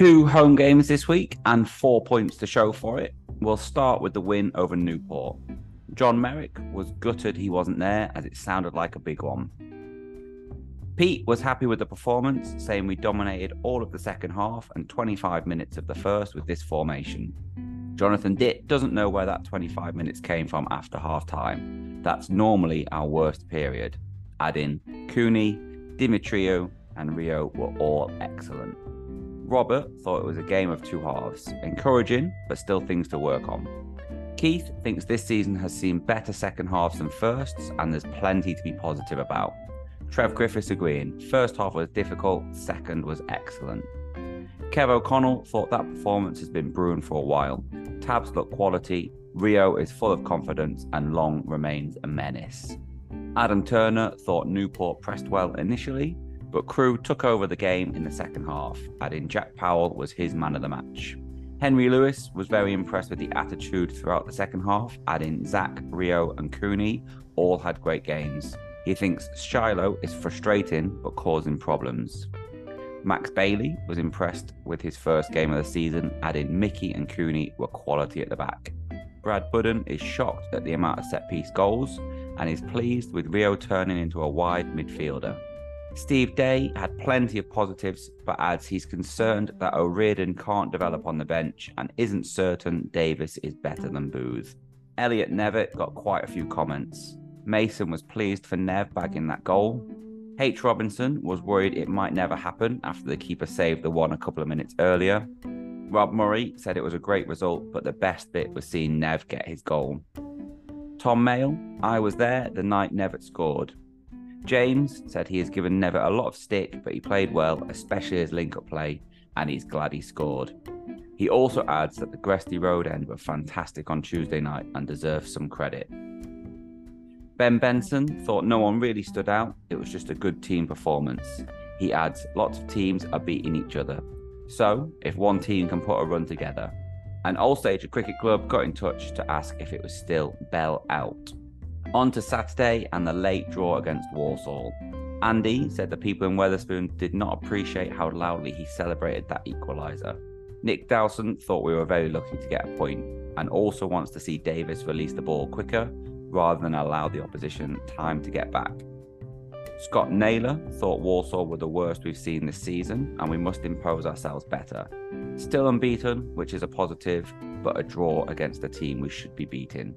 Two home games this week and four points to show for it. We'll start with the win over Newport. John Merrick was gutted he wasn't there as it sounded like a big one. Pete was happy with the performance, saying we dominated all of the second half and 25 minutes of the first with this formation. Jonathan Ditt doesn't know where that 25 minutes came from after half time. That's normally our worst period. Add in Cooney, Demetriou, and Rio were all excellent. Robert thought it was a game of two halves, encouraging, but still things to work on. Keith thinks this season has seen better second halves than firsts, and there's plenty to be positive about. Trev Griffiths agreeing, first half was difficult, second was excellent. Kev O'Connell thought that performance has been brewing for a while. Tabs look quality, Rio is full of confidence, and Long remains a menace. Adam Turner thought Newport pressed well initially, but Crewe took over the game in the second half, adding Jack Powell was his man of the match. Henry Lewis was very impressed with the attitude throughout the second half, adding Zach, Rio, and Cooney all had great games. He thinks Shilow is frustrating but causing problems. Max Bailey was impressed with his first game of the season, adding Mickey and Cooney were quality at the back. Brad Budden is shocked at the amount of set piece goals and is pleased with Rio turning into a wide midfielder. Steve Day had plenty of positives, but adds he's concerned that O'Riordan can't develop on the bench and isn't certain Davies is better than Booth. Elliot Nevitt got quite a few comments. Mason was pleased for Nev bagging that goal. H. Robinson was worried it might never happen after the keeper saved the one a couple of minutes earlier. Rob Murray said it was a great result, but the best bit was seeing Nev get his goal. Tom Mail, I was there the night Nevitt scored. James said he has given Nevitt a lot of stick, but he played well, especially his link up play, and he's glad he scored. He also adds that the Gresty Road end were fantastic on Tuesday night and deserve some credit. Ben Benson thought no one really stood out, it was just a good team performance. He adds, lots of teams are beating each other. So, if one team can put a run together. And Alsager, a cricket club, got in touch to ask if it was still Bell out. On to Saturday and the late draw against Walsall. Andy said the people in Wetherspoon did not appreciate how loudly he celebrated that equaliser. Nick Dowson thought we were very lucky to get a point and also wants to see Davies release the ball quicker rather than allow the opposition time to get back. Scott Naylor thought Walsall were the worst we've seen this season and we must impose ourselves better. Still unbeaten, which is a positive, but a draw against a team we should be beating.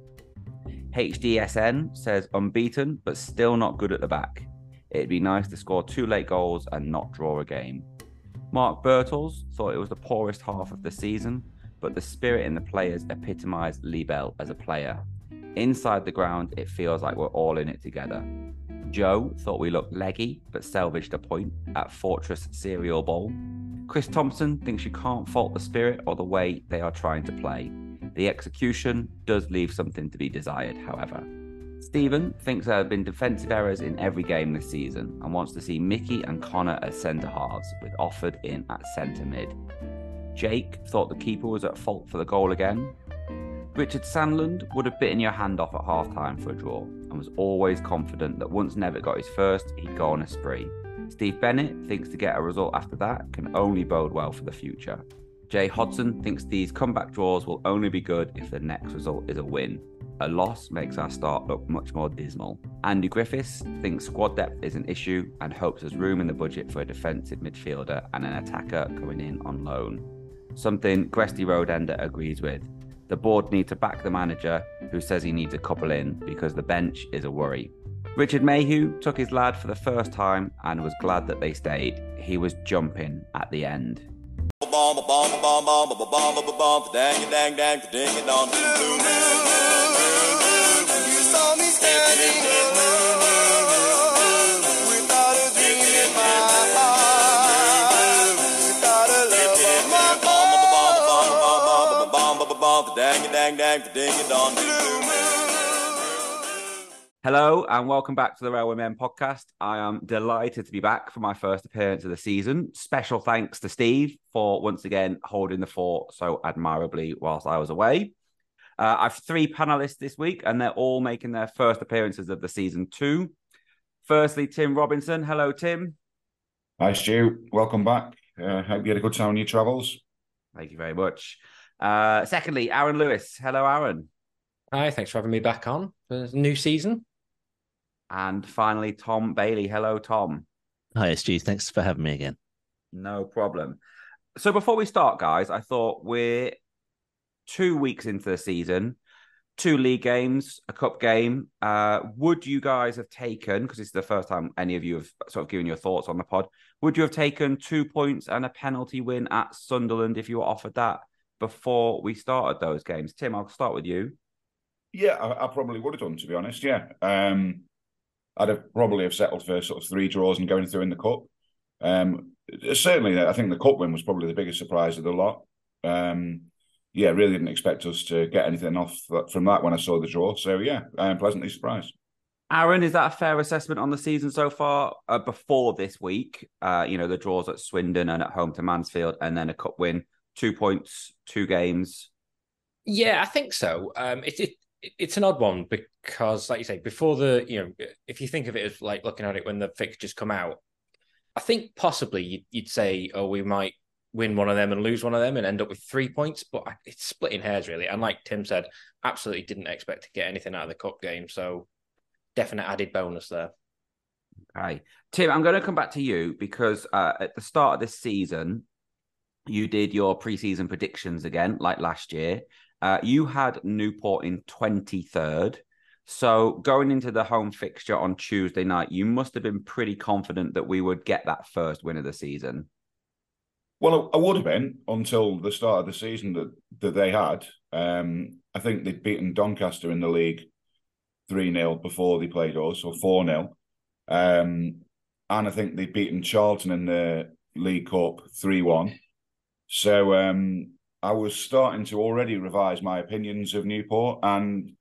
HDSN says unbeaten, but still not good at the back. It'd be nice to score two late goals and not draw a game. Mark Birtles thought it was the poorest half of the season, but the spirit in the players epitomised Lee Bell as a player. Inside the ground, it feels like we're all in it together. Joe thought we looked leggy, but salvaged a point at Fortress Cereal Bowl. Chris Thompson thinks you can't fault the spirit or the way they are trying to play. The execution does leave something to be desired, however. Stephen thinks there have been defensive errors in every game this season and wants to see Mickey and Connor as centre halves, with Offord in at centre mid. Jake thought the keeper was at fault for the goal again. Richard Sandland would have bitten your hand off at half time for a draw and was always confident that once Nevitt got his first, he'd go on a spree. Steve Bennett thinks to get a result after that can only bode well for the future. Jay Hodson thinks these comeback draws will only be good if the next result is a win. A loss makes our start look much more dismal. Andy Griffiths thinks squad depth is an issue and hopes there's room in the budget for a defensive midfielder and an attacker coming in on loan. Something Gresty Roadender agrees with. The board need to back the manager who says he needs a couple in because the bench is a worry. Richard Mayhew took his lad for the first time and was glad that they stayed. He was jumping at the end bomb, bomb, dang, dang, ding, dong, boom, You saw me standing without a dream in my heart, without a love of my. Bomb, bomb. Hello and welcome back to the Railway Men podcast. I am delighted to be back for my first appearance of the season. Special thanks to Steve for once again holding the fort so admirably whilst I was away. Uh, I've three panelists this week and they're all making their first appearances of the season two. Firstly, Tim Robinson. Hello, Tim. Hi, Stu. Welcome back. Uh, hope you had a good time on your travels. Thank you very much. Uh, secondly, Aaron Lewis. Hello, Aaron. Hi, thanks for having me back on for the new season. And finally, Tom Bailey. Hello, Tom. Hi, Stu. Thanks for having me again. No problem. So before we start, guys, I thought we're two weeks into the season, two league games, a cup game. Uh, would you guys have taken, because it's the first time any of you have sort of given your thoughts on the pod, would you have taken two points and a penalty win at Sunderland if you were offered that before we started those games? Tim, I'll start with you. Yeah, I, I probably would have done, to be honest. Yeah. Um, I'd have probably have settled for sort of three draws and going through in the cup. Um, certainly, I think the cup win was probably the biggest surprise of the lot. Um, yeah, really didn't expect us to get anything off from that when I saw the draw. So yeah, I am pleasantly surprised. Aaron, is that a fair assessment on the season so far? Uh, before this week, uh, you know the draws at Swindon and at home to Mansfield, and then a cup win, two points, two games. Yeah, I think so. Um, it, it it's an odd one because, like you say, before the you know, if you think of it as like looking at it when the fixtures come out, I think possibly you'd, you'd say, oh, we might win one of them and lose one of them and end up with three points, but it's splitting hairs really. And like Tim said, absolutely didn't expect to get anything out of the cup game, so definite added bonus there. Okay, Tim, I'm going to come back to you because uh, at the start of this season, you did your preseason predictions again, like last year. Uh, you had Newport in 23rd. So going into the home fixture on Tuesday night, you must have been pretty confident that we would get that first win of the season. Well, I would have been until the start of the season that, that they had. Um, I think they'd beaten Doncaster in the league 3 0 before they played us, or 4 0. Um, and I think they'd beaten Charlton in the League Cup 3 1. So um, I was starting to already revise my opinions of Newport, and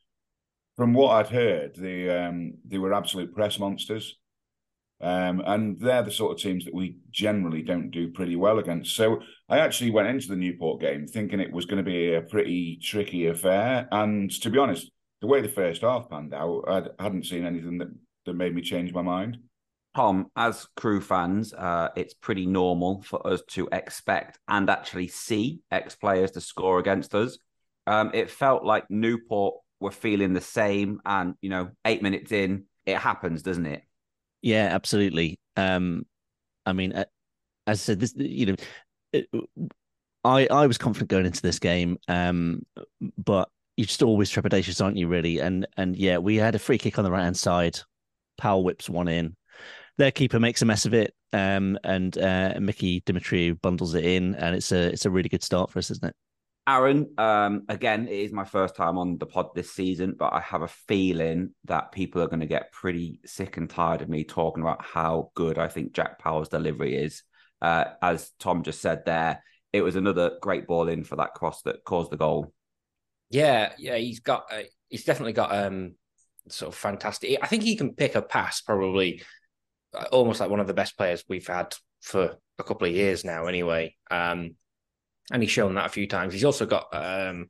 from what I'd heard, they um, they were absolute press monsters, um, and they're the sort of teams that we generally don't do pretty well against. So I actually went into the Newport game thinking it was going to be a pretty tricky affair, and to be honest, the way the first half panned out, I hadn't seen anything that that made me change my mind. Tom, as Crewe fans, uh, it's pretty normal for us to expect and actually see ex players to score against us. Um, it felt like Newport were feeling the same, and you know, eight minutes in, it happens, doesn't it? Yeah, absolutely. Um, I mean, uh, as I said, this, you know, it, I I was confident going into this game, um, but you're just always trepidatious, aren't you? Really, and and yeah, we had a free kick on the right hand side. Powell whips one in their keeper makes a mess of it, um, and uh, Mickey Dimitri bundles it in, and it's a it's a really good start for us, isn't it? Aaron, um, again, it is my first time on the pod this season, but I have a feeling that people are going to get pretty sick and tired of me talking about how good I think Jack Powell's delivery is. Uh, as Tom just said there, it was another great ball in for that cross that caused the goal. Yeah, yeah, he's got, uh, he's definitely got um sort of fantastic. I think he can pick a pass probably almost like one of the best players we've had for a couple of years now, anyway. Um, and he's shown that a few times. He's also got, um,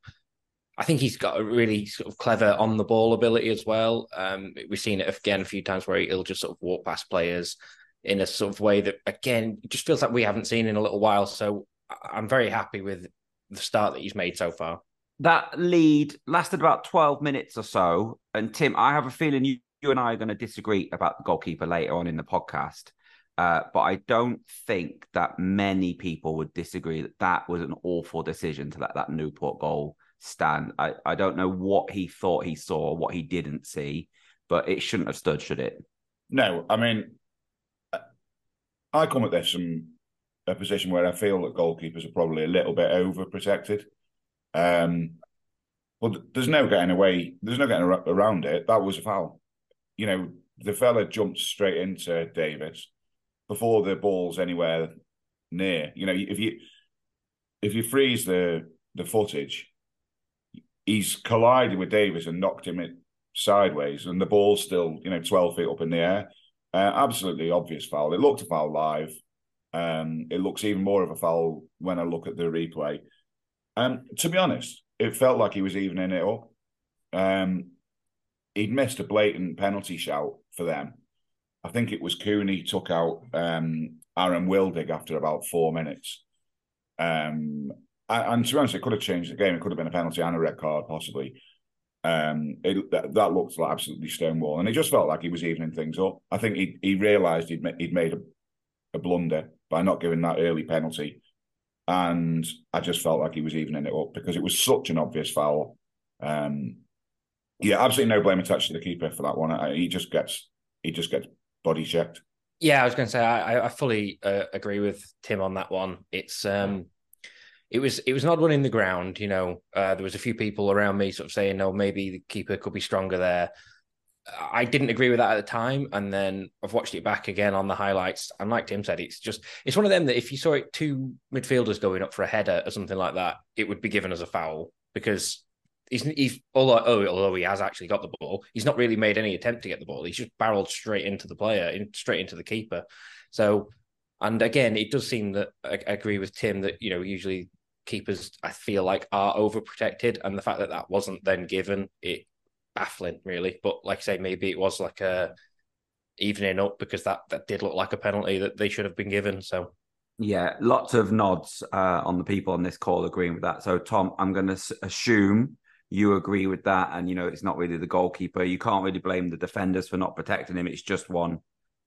I think he's got a really sort of clever on the ball ability as well. Um, we've seen it again a few times where he'll just sort of walk past players in a sort of way that, again, just feels like we haven't seen in a little while. So I'm very happy with the start that he's made so far. That lead lasted about 12 minutes or so. And Tim, I have a feeling you you and I are going to disagree about the goalkeeper later on in the podcast. Uh, but I don't think that many people would disagree that that was an awful decision to let that Newport goal stand. I, I don't know what he thought he saw, what he didn't see, but it shouldn't have stood, should it? No, I mean, I come at this from a position where I feel that goalkeepers are probably a little bit overprotected. Um, but there's no getting away. There's no getting around it. That was a foul you know, the fella jumps straight into Davies before the ball's anywhere near. You know, if you if you freeze the the footage, he's collided with Davies and knocked him sideways, and the ball's still you know twelve feet up in the air. Uh, absolutely obvious foul. It looked a foul live. Um, it looks even more of a foul when I look at the replay. Um, to be honest, it felt like he was evening it up. Um, he'd missed a blatant penalty shout for them. I think it was Cooney took out um, Aaron Wildig after about four minutes. Um, and to be honest, it could have changed the game. It could have been a penalty and a red card, possibly. Um, it, that, that looked like absolutely stonewall, and it just felt like he was evening things up. I think he he realised he'd he'd made a, a blunder by not giving that early penalty, and I just felt like he was evening it up because it was such an obvious foul. Um, yeah, absolutely no blame attached to the keeper for that one. I, he just gets he just gets body checked. Yeah, I was going to say I, I fully uh, agree with Tim on that one. It's um, it was it was not one in the ground. You know, uh, there was a few people around me sort of saying, "No, maybe the keeper could be stronger there." I didn't agree with that at the time, and then I've watched it back again on the highlights. And like Tim said, it's just it's one of them that if you saw it two midfielders going up for a header or something like that, it would be given as a foul because he's he's although oh, although he has actually got the ball, he's not really made any attempt to get the ball. He's just barreled straight into the player, in, straight into the keeper. So, and again, it does seem that I, I agree with Tim that you know usually keepers I feel like are overprotected, and the fact that that wasn't then given it baffling really. But like I say, maybe it was like a evening up because that that did look like a penalty that they should have been given. So yeah, lots of nods uh, on the people on this call agreeing with that. So Tom, I'm going to assume you agree with that. And, you know, it's not really the goalkeeper. You can't really blame the defenders for not protecting him. It's just one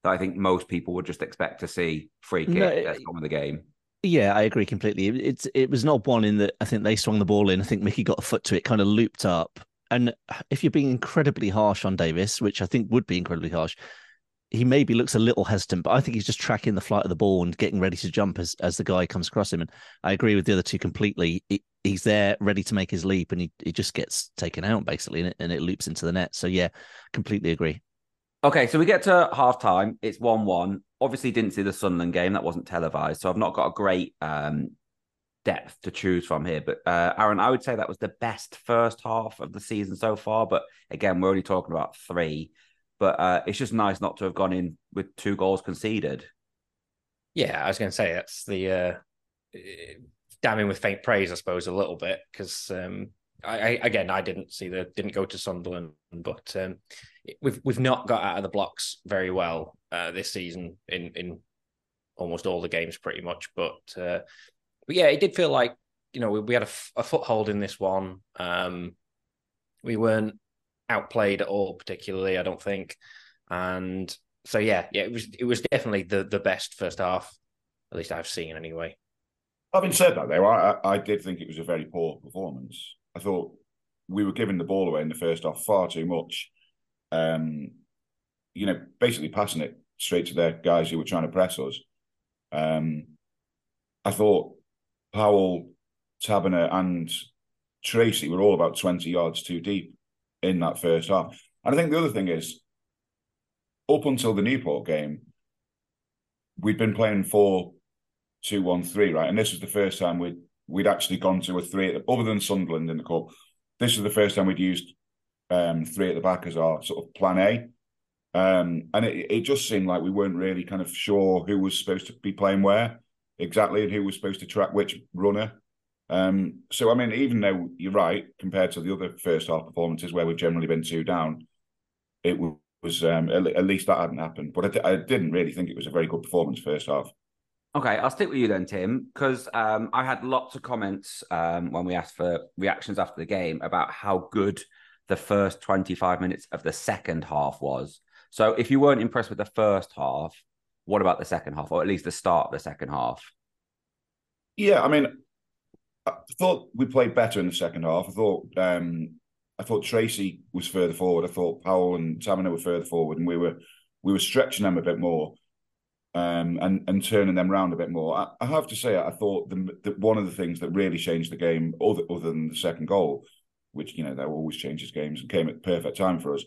that I think most people would just expect to see free kick. No, That's of the game. Yeah, I agree completely. It's it was not one in that I think they swung the ball in. I think Mickey got a foot to it, kind of looped up. And if you're being incredibly harsh on Davies, which I think would be incredibly harsh, he maybe looks a little hesitant, but I think he's just tracking the flight of the ball and getting ready to jump as as the guy comes across him. And I agree with the other two completely. He, he's there, ready to make his leap, and he, he just gets taken out basically, and it, and it loops into the net. So yeah, completely agree. Okay, so we get to half time. It's one one. Obviously, didn't see the Sunderland game. That wasn't televised, so I've not got a great um, depth to choose from here. But uh, Aaron, I would say that was the best first half of the season so far. But again, we're only talking about three. But uh, it's just nice not to have gone in with two goals conceded. Yeah, I was going to say that's the uh, damning with faint praise, I suppose, a little bit because um, I, I, again I didn't see the didn't go to Sunderland, but um, we've we've not got out of the blocks very well uh, this season in in almost all the games pretty much. But uh, but yeah, it did feel like you know we, we had a, a foothold in this one. Um, we weren't outplayed at all, particularly. I don't think, and so yeah, yeah, it was it was definitely the the best first half, at least I've seen anyway. Having said that, though, I, I did think it was a very poor performance. I thought we were giving the ball away in the first half far too much. Um, you know, basically passing it straight to their guys who were trying to press us. Um, I thought Powell, Taberner, and Tracey were all about 20 yards too deep in that first half. And I think the other thing is, up until the Newport game, we'd been playing four, two, one, three, right? And this was the first time we'd we'd actually gone to a three, other than Sunderland in the cup. This was the first time we'd used um, three at the back as our sort of plan A. Um, and it, it just seemed like we weren't really kind of sure who was supposed to be playing where exactly and who was supposed to track which runner. Um, so, I mean, even though you're right, compared to the other first half performances where we've generally been two down, it was um, at, least that hadn't happened. But I, I, didn't really think it was a very good performance first half. Okay, I'll stick with you then, Tim, because um, I had lots of comments um, when we asked for reactions after the game about how good the first 25 minutes of the second half was. So, if you weren't impressed with the first half, what about the second half, or at least the start of the second half? Yeah, I mean, I thought we played better in the second half. I thought um, I thought Tracey was further forward. I thought Powell and Taberner were further forward, and we were we were stretching them a bit more um, and and turning them around a bit more. I, I have to say, I thought the, the, one of the things that really changed the game, other other than the second goal, which you know that always changes games and came at the perfect time for us,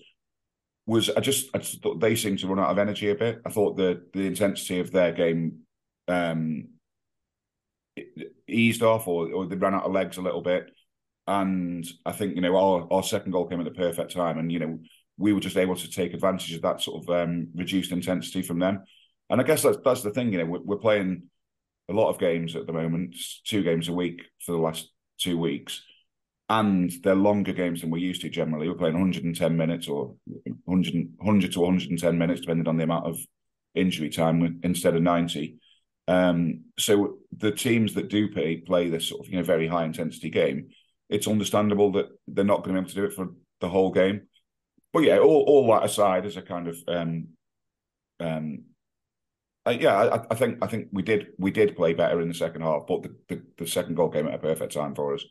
was I just I just thought they seemed to run out of energy a bit. I thought the the intensity of their game um, eased off or, or they ran out of legs a little bit. And I think, you know, our, our second goal came at the perfect time. And, you know, we were just able to take advantage of that sort of um, reduced intensity from them. And I guess that's that's the thing, you know, we're, we're playing a lot of games at the moment, two games a week for the last two weeks. and they're longer games than we're used to generally. We're playing 110 minutes or 100, 100 to 110 minutes, depending on the amount of injury time instead of 90. Um, so the teams that do play play this sort of you know very high intensity game. It's understandable that they're not going to be able to do it for the whole game. But yeah, all, all that aside, as a kind of um, um, uh, yeah, I, I, think I think we did we did play better in the second half, but the, the, the, second goal came at a perfect time for us.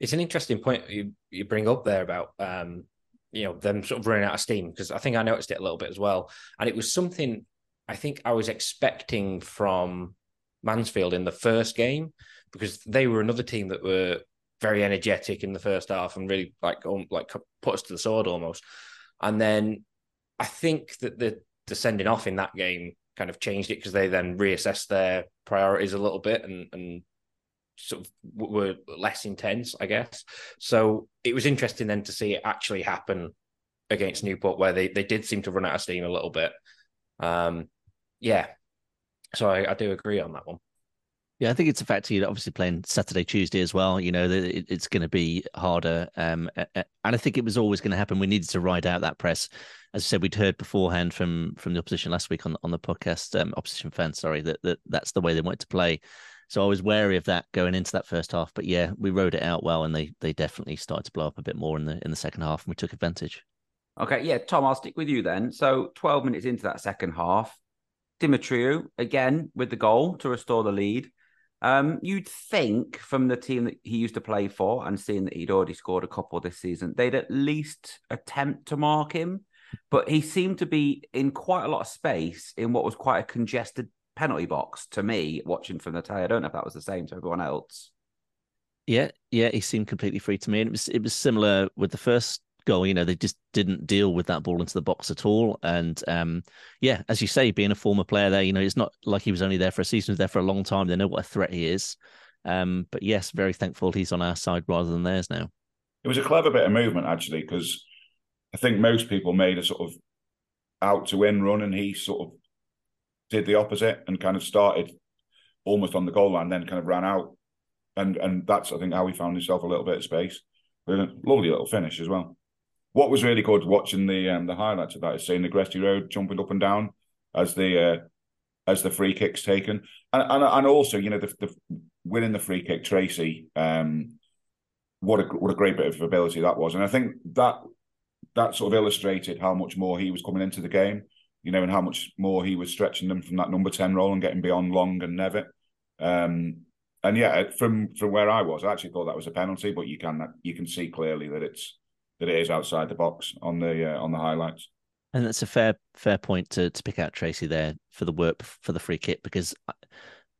It's an interesting point you, you bring up there about um, you know them sort of running out of steam because I think I noticed it a little bit as well, and it was something I think I was expecting from Mansfield in the first game because they were another team that were very energetic in the first half and really like um, like put us to the sword almost, and then I think that the the sending off in that game kind of changed it because they then reassessed their priorities a little bit and and sort of were less intense, I guess. So it was interesting then to see it actually happen against Newport, where they they did seem to run out of steam a little bit. Um, yeah, so I, I do agree on that one. Yeah, I think it's a factor. You're obviously playing Saturday, Tuesday as well. You know, it's going to be harder. Um, and I think it was always going to happen. We needed to ride out that press. As I said, we'd heard beforehand from from the opposition last week on on the podcast, um, opposition fans, sorry, that, that that's the way they wanted to play. So I was wary of that going into that first half. But yeah, we rode it out well, and they they definitely started to blow up a bit more in the in the second half, and we took advantage. Okay, yeah, Tom, I'll stick with you then. So 12 minutes into that second half, Demetriou again with the goal to restore the lead. Um, you'd think from the team that he used to play for and seeing that he'd already scored a couple this season, they'd at least attempt to mark him. But he seemed to be in quite a lot of space in what was quite a congested penalty box to me, watching from the tie. I don't know if that was the same to everyone else. Yeah, yeah, he seemed completely free to me. And it was it was similar with the first goal. You know, they just didn't deal with that ball into the box at all. And um, yeah, as you say, being a former player there, you know, it's not like he was only there for a season; he was there for a long time. They know what a threat he is. Um, but yes, very thankful he's on our side rather than theirs now. It was a clever bit of movement actually, because I think most people made a sort of out to win run, and he sort of did the opposite and kind of started almost on the goal line, then kind of ran out, and and that's I think how he found himself a little bit of space. Lovely little finish as well what was really good watching the um, the highlights of that is seeing the Gresty Road jumping up and down as the uh, as the free kicks taken, and and, and also you know the, the winning the free kick, Tracey. Um, what a what a great bit of ability that was, and I think that that sort of illustrated how much more he was coming into the game, you know, and how much more he was stretching them from that number ten role and getting beyond Long and Nevitt. Um, and yeah, from from where I was, I actually thought that was a penalty, but you can you can see clearly that it's that it is outside the box on the uh, on the highlights. And that's a fair fair point to to pick out Tracey there for the work for the free kick because I,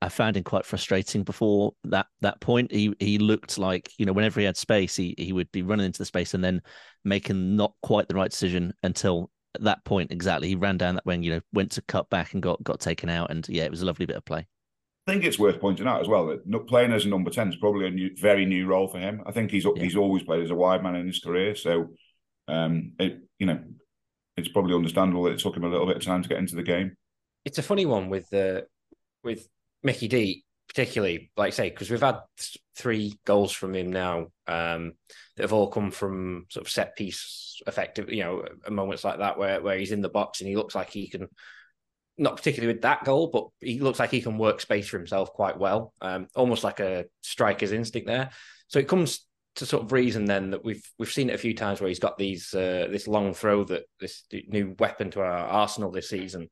I found him quite frustrating before that that point. He he looked like you know whenever he had space, he he would be running into the space and then making not quite the right decision until that point exactly. He ran down that wing, you know, went to cut back and got got taken out, and yeah, it was a lovely bit of play. I think it's worth pointing out as well that playing as a number ten is probably a new, very new role for him. I think he's yeah. he's always played as a wide man in his career, so um, it you know it's probably understandable that it took him a little bit of time to get into the game. It's a funny one with uh, with Mickey D, particularly, like I say, because we've had three goals from him now um, that have all come from sort of set piece effective, you know, moments like that where where he's in the box and he looks like he can not particularly with that goal, but he looks like he can work space for himself quite well, um, almost like a striker's instinct there. So it comes to sort of reason then that we've we've seen it a few times where he's got these uh, this long throw that this new weapon to our arsenal this season.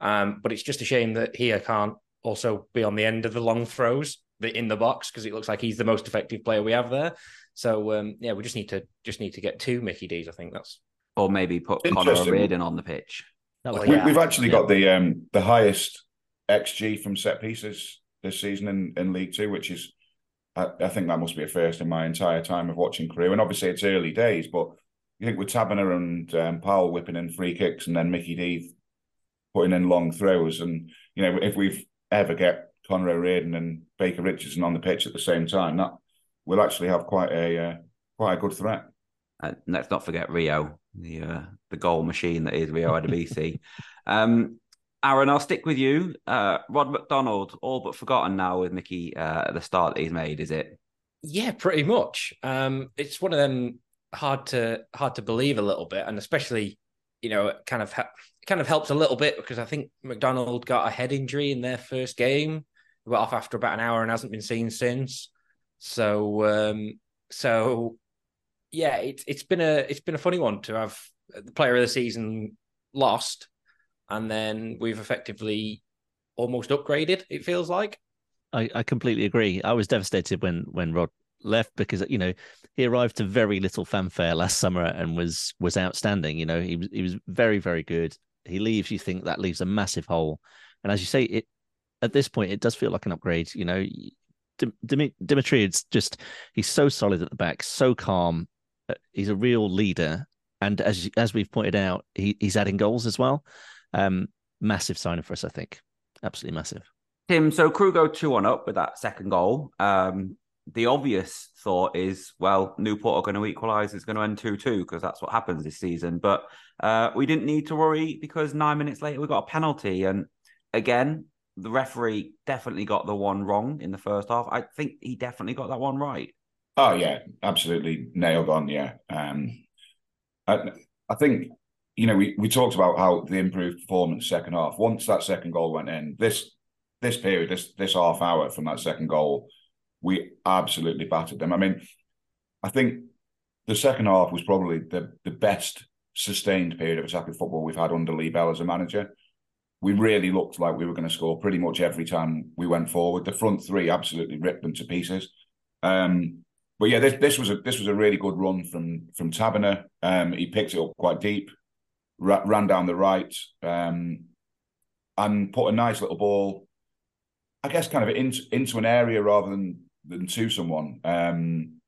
Um, but it's just a shame that here can't also be on the end of the long throws in the box because it looks like he's the most effective player we have there. So um, yeah, we just need to just need to get two Mickey D's. I think that's or maybe put Connor O'Riordan on the pitch. We, have actually yeah. got the um, the highest xG from set pieces this season in, in League Two, which is I, I, think that must be a first in my entire time of watching Crewe. And obviously it's early days, but you think with Taberner and um, Powell whipping in free kicks and then Mickey D putting in long throws, and you know if we've ever get Connor O'Riordan and Baker Richardson on the pitch at the same time, that we'll actually have quite a uh, quite a good threat. Uh, let's not forget Rio, the uh, the goal machine that is Rio Adebisi. um, Aaron, I'll stick with you. Uh, Rod McDonald, all but forgotten now with Mickey uh, at the start that he's made, is it? Yeah, pretty much. Um, it's one of them hard to hard to believe a little bit, and especially you know, it kind of ha- kind of helps a little bit because I think McDonald got a head injury in their first game. Went off after about an hour and hasn't been seen since. So, um, so yeah, it's it's been a it's been a funny one to have the player of the season lost, and then we've effectively almost upgraded. It feels like. I, I completely agree. I was devastated when when Rod left because you know he arrived to very little fanfare last summer and was was outstanding. You know he was he was very very good. He leaves, you think that leaves a massive hole, and as you say, it at this point it does feel like an upgrade. You know, Dimitri, it's just he's so solid at the back, so calm. He's a real leader, and as as we've pointed out, he, he's adding goals as well. Um, massive signing for us, I think. Absolutely massive. Tim, so Crewe go two on up with that second goal. Um, the obvious thought is, well, Newport are going to equalise. It's going to end 2 2 because that's what happens this season. But uh, we didn't need to worry because nine minutes later we got a penalty. And again, the referee definitely got the one wrong in the first half. I think he definitely got that one right. Oh yeah, absolutely nailed on. Yeah, um, I, I think you know we, we talked about how the improved performance second half. Once that second goal went in, this this period, this this half hour from that second goal, we absolutely battered them. I mean, I think the second half was probably the the best sustained period of attacking football we've had under Lee Bell as a manager we really looked like we were going to score pretty much every time we went forward. The front three absolutely ripped them to pieces. Um, but yeah, this, this was a this was a really good run from from Taberner. Um, he picked it up quite deep, ra- ran down the right, um, and put a nice little ball. I guess kind of into into an area rather than than to someone. Um,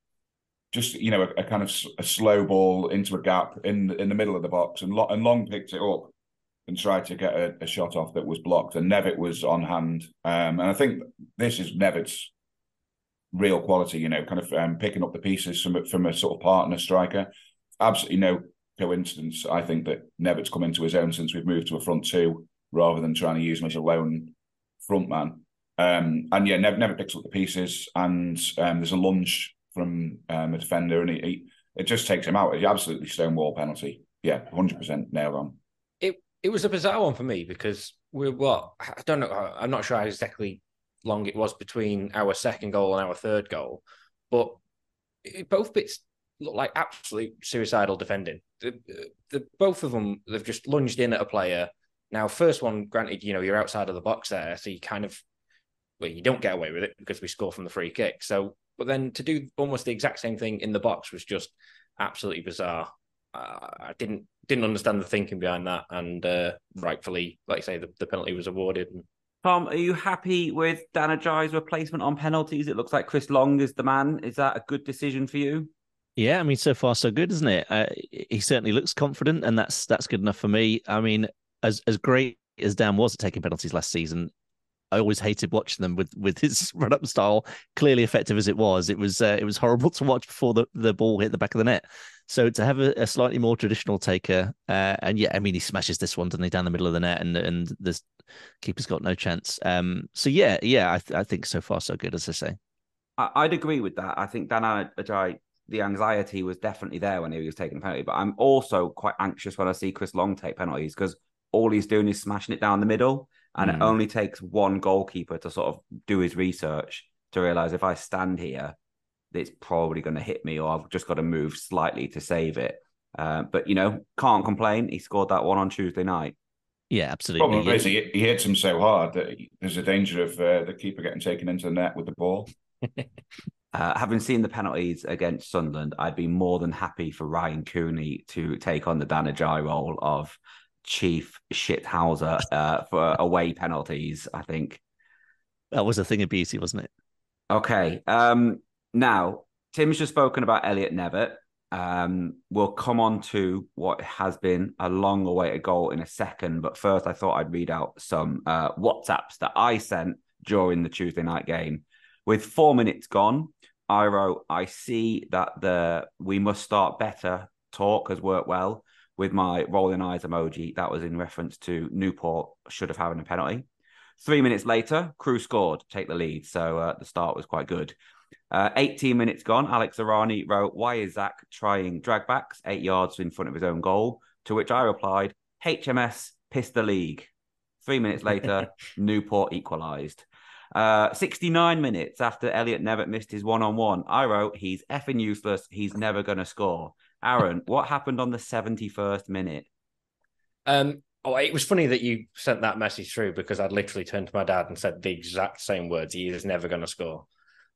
just you know, a, a kind of a slow ball into a gap in in the middle of the box, and, Lo- and Long picked it up and tried to get a, a, shot off that was blocked, and Nevitt was on hand. Um, and I think this is Nevitt's real quality, you know, kind of um, picking up the pieces from from a sort of partner striker. Absolutely no coincidence. I think that Nevitt's come into his own since we've moved to a front two rather than trying to use him as a lone front man. Um, and yeah, Nev- Nevitt picks up the pieces, and um, there's a lunge from um, a defender, and he, he, it just takes him out. It's absolutely stonewall penalty. Yeah, hundred percent nailed on it was a bizarre one for me because we're what I don't know. I'm not sure exactly long it was between our second goal and our third goal, but it, both bits look like absolute suicidal defending. The, the both of them they've just lunged in at a player. Now, first one, granted, you know you're outside of the box there, so you kind of well, you don't get away with it because we score from the free kick. So, but then to do almost the exact same thing in the box was just absolutely bizarre. Uh, I didn't didn't understand the thinking behind that, and uh, rightfully, like I say, the, the penalty was awarded. Tom, are you happy with Dan Agyei's replacement on penalties? It looks like Chris Long is the man. Is that a good decision for you? Yeah, I mean, so far so good, isn't it? Uh, he certainly looks confident, and that's that's good enough for me. I mean, as as great as Dan was at taking penalties last season, I always hated watching them with with his run up style. Clearly effective as it was, it was uh, it was horrible to watch before the, the ball hit the back of the net. So to have a, a slightly more traditional taker, uh, and yeah, I mean he smashes this one, doesn't he, down the middle of the net, and and the keeper's got no chance. Um, so yeah, yeah, I, th- I think so far so good, as I say. I, would agree with that. I think Dan Agyei, the anxiety was definitely there when he was taking a penalty, but I'm also quite anxious when I see Chris Long take penalties because all he's doing is smashing it down the middle, and mm. it only takes one goalkeeper to sort of do his research to realize if I stand here it's probably going to hit me, or I've just got to move slightly to save it. Uh, but you know, can't complain. He scored that one on Tuesday night. Yeah, absolutely. Problem is he, he hits him so hard that there's a danger of uh, the keeper getting taken into the net with the ball. uh, having seen the penalties against Sunderland, I'd be more than happy for Ryan Cooney to take on the Dan Agyei role of chief shithouser uh, for away penalties. I think that was a thing of beauty, wasn't it? Okay. Um, now, Tim's just spoken about Elliot Nevitt. Um, we'll come on to what has been a long awaited goal in a second. But first, I thought I'd read out some uh, WhatsApps that I sent during the Tuesday night game. With four minutes gone, I wrote, I see that the we must start better talk has worked well with my rolling eyes emoji. That was in reference to Newport should have had a penalty. Three minutes later, Crewe scored, take the lead. So uh, the start was quite good. Uh, 18 minutes gone, Alex Arani wrote, Why is Zach trying dragbacks eight yards in front of his own goal? To which I replied, HMS pissed the league. Three minutes later, Newport equalised. Uh, 69 minutes after Elliot Nevitt missed his one on one, I wrote, He's effing useless. He's never going to score. Aaron, what happened on the 71st minute? Um, oh, it was funny that you sent that message through because I'd literally turned to my dad and said the exact same words. He is never going to score.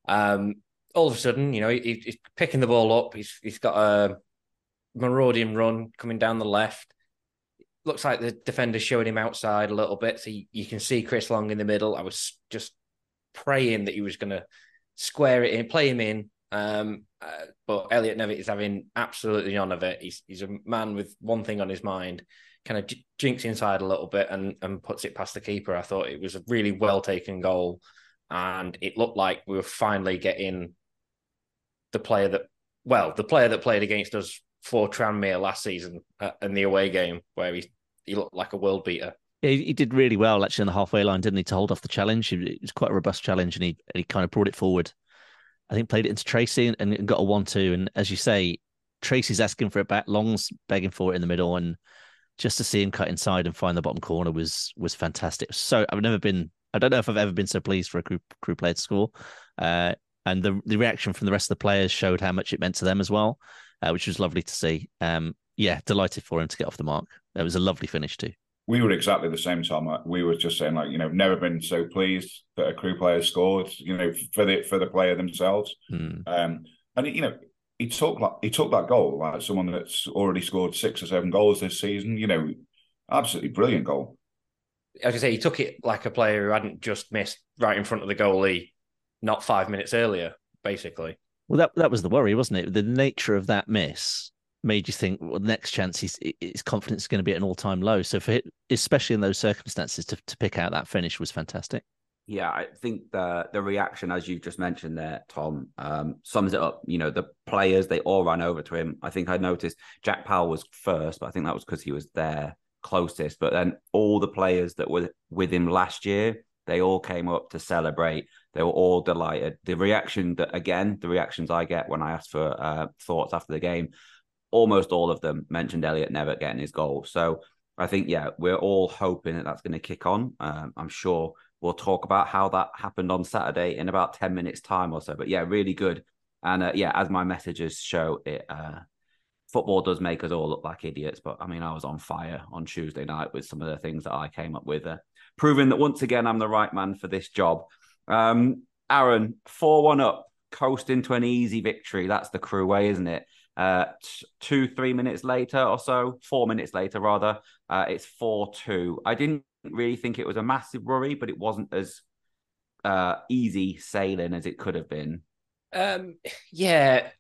Um, all of a sudden, you know, he, he's picking the ball up. He's he's got a marauding run coming down the left. Looks like the defender's showing him outside a little bit, so you, you can see Chris Long in the middle. I was just praying that he was going to square it in, play him in. Um, uh, but Elliot Nevitt is having absolutely none of it. He's he's a man with one thing on his mind, kind of j- jinks inside a little bit and and puts it past the keeper. I thought it was a really well taken goal, and it looked like we were finally getting the player that well, the player that played against us for Tranmere last season uh, in the away game, where he he looked like a world beater. Yeah, he, he did really well actually on the halfway line, didn't he, to hold off the challenge? It was quite a robust challenge, and he he kind of brought it forward I think played it into Tracey and, got a one-two. And as you say, Tracey's asking for it back, Long's begging for it in the middle, and just to see him cut inside and find the bottom corner was was fantastic. So I've never been, I don't know if I've ever been so pleased for a Crewe Crewe player to score. Uh, and the the reaction from the rest of the players showed how much it meant to them as well, uh, which was lovely to see. Um, yeah, delighted for him to get off the mark. It was a lovely finish too we were exactly the same time. We were just saying, like, you know, never been so pleased that a Crewe player scored. You know, for the for the player themselves. Mm. Um, and you know, he took like he took that goal like someone that's already scored six or seven goals this season. You know, absolutely brilliant goal. As I say, he took it like a player who hadn't just missed right in front of the goalie, not five minutes earlier, basically. Well, that that was the worry, wasn't it? The nature of that miss made you think, well, the next chance his, his confidence is going to be at an all time low. So for it, especially in those circumstances, to, to pick out that finish was fantastic. Yeah, I think the the reaction, as you've just mentioned there, Tom, um, sums it up. You know, the players they all ran over to him. I think I noticed Jack Powell was first, but I think that was because he was there closest. But then all the players that were with him last year, they all came up to celebrate. They were all delighted. The reaction that again, the reactions I get when I ask for uh, thoughts after the game almost all of them mentioned Elliot Nevitt getting his goal. So I think, yeah, we're all hoping that that's going to kick on. Um, I'm sure we'll talk about how that happened on Saturday in about 10 minutes' time or so. But yeah, really good. And uh, yeah, as my messages show, it uh, football does make us all look like idiots. But I mean, I was on fire on Tuesday night with some of the things that I came up with, uh, proving that once again I'm the right man for this job. Um, Aaron, 4 1 up, coast into an easy victory. That's the Crewe way, isn't it? Uh, t- two, three minutes later or so, four minutes later rather, uh, it's 4 2. I didn't really think it was a massive worry, but it wasn't as uh, easy sailing as it could have been. Um, yeah,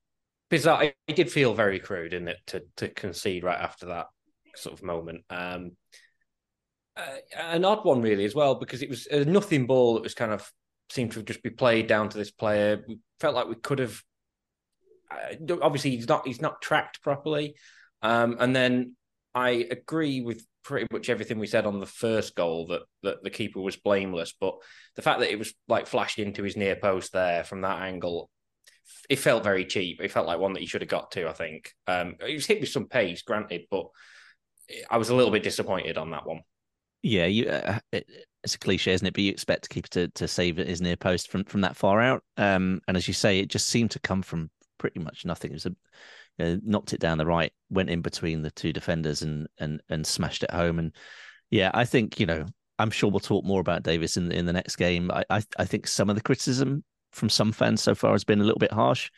bizarre. It did feel very crude, in it, to, to concede right after that sort of moment. Um, uh, an odd one, really, as well, because it was a nothing ball that was kind of seemed to have just be played down to this player. We felt like we could have uh, obviously he's not he's not tracked properly. Um, and then I agree with pretty much everything we said on the first goal that that the keeper was blameless, but the fact that it was like flashed into his near post there from that angle, it felt very cheap. It felt like one that you should have got to. I think um, he was hit with some pace, granted, but I was a little bit disappointed on that one. Yeah, you. Uh, it, it's a cliche, isn't it? But you expect a keeper to to save his near post from from that far out. Um, and as you say, it just seemed to come from pretty much nothing. It was a uh, knocked it down the right, went in between the two defenders and and and smashed it home. And yeah, I think you know I'm sure we'll talk more about Davies in in the next game. I I, I think some of the criticism from some fans so far has been a little bit harsh.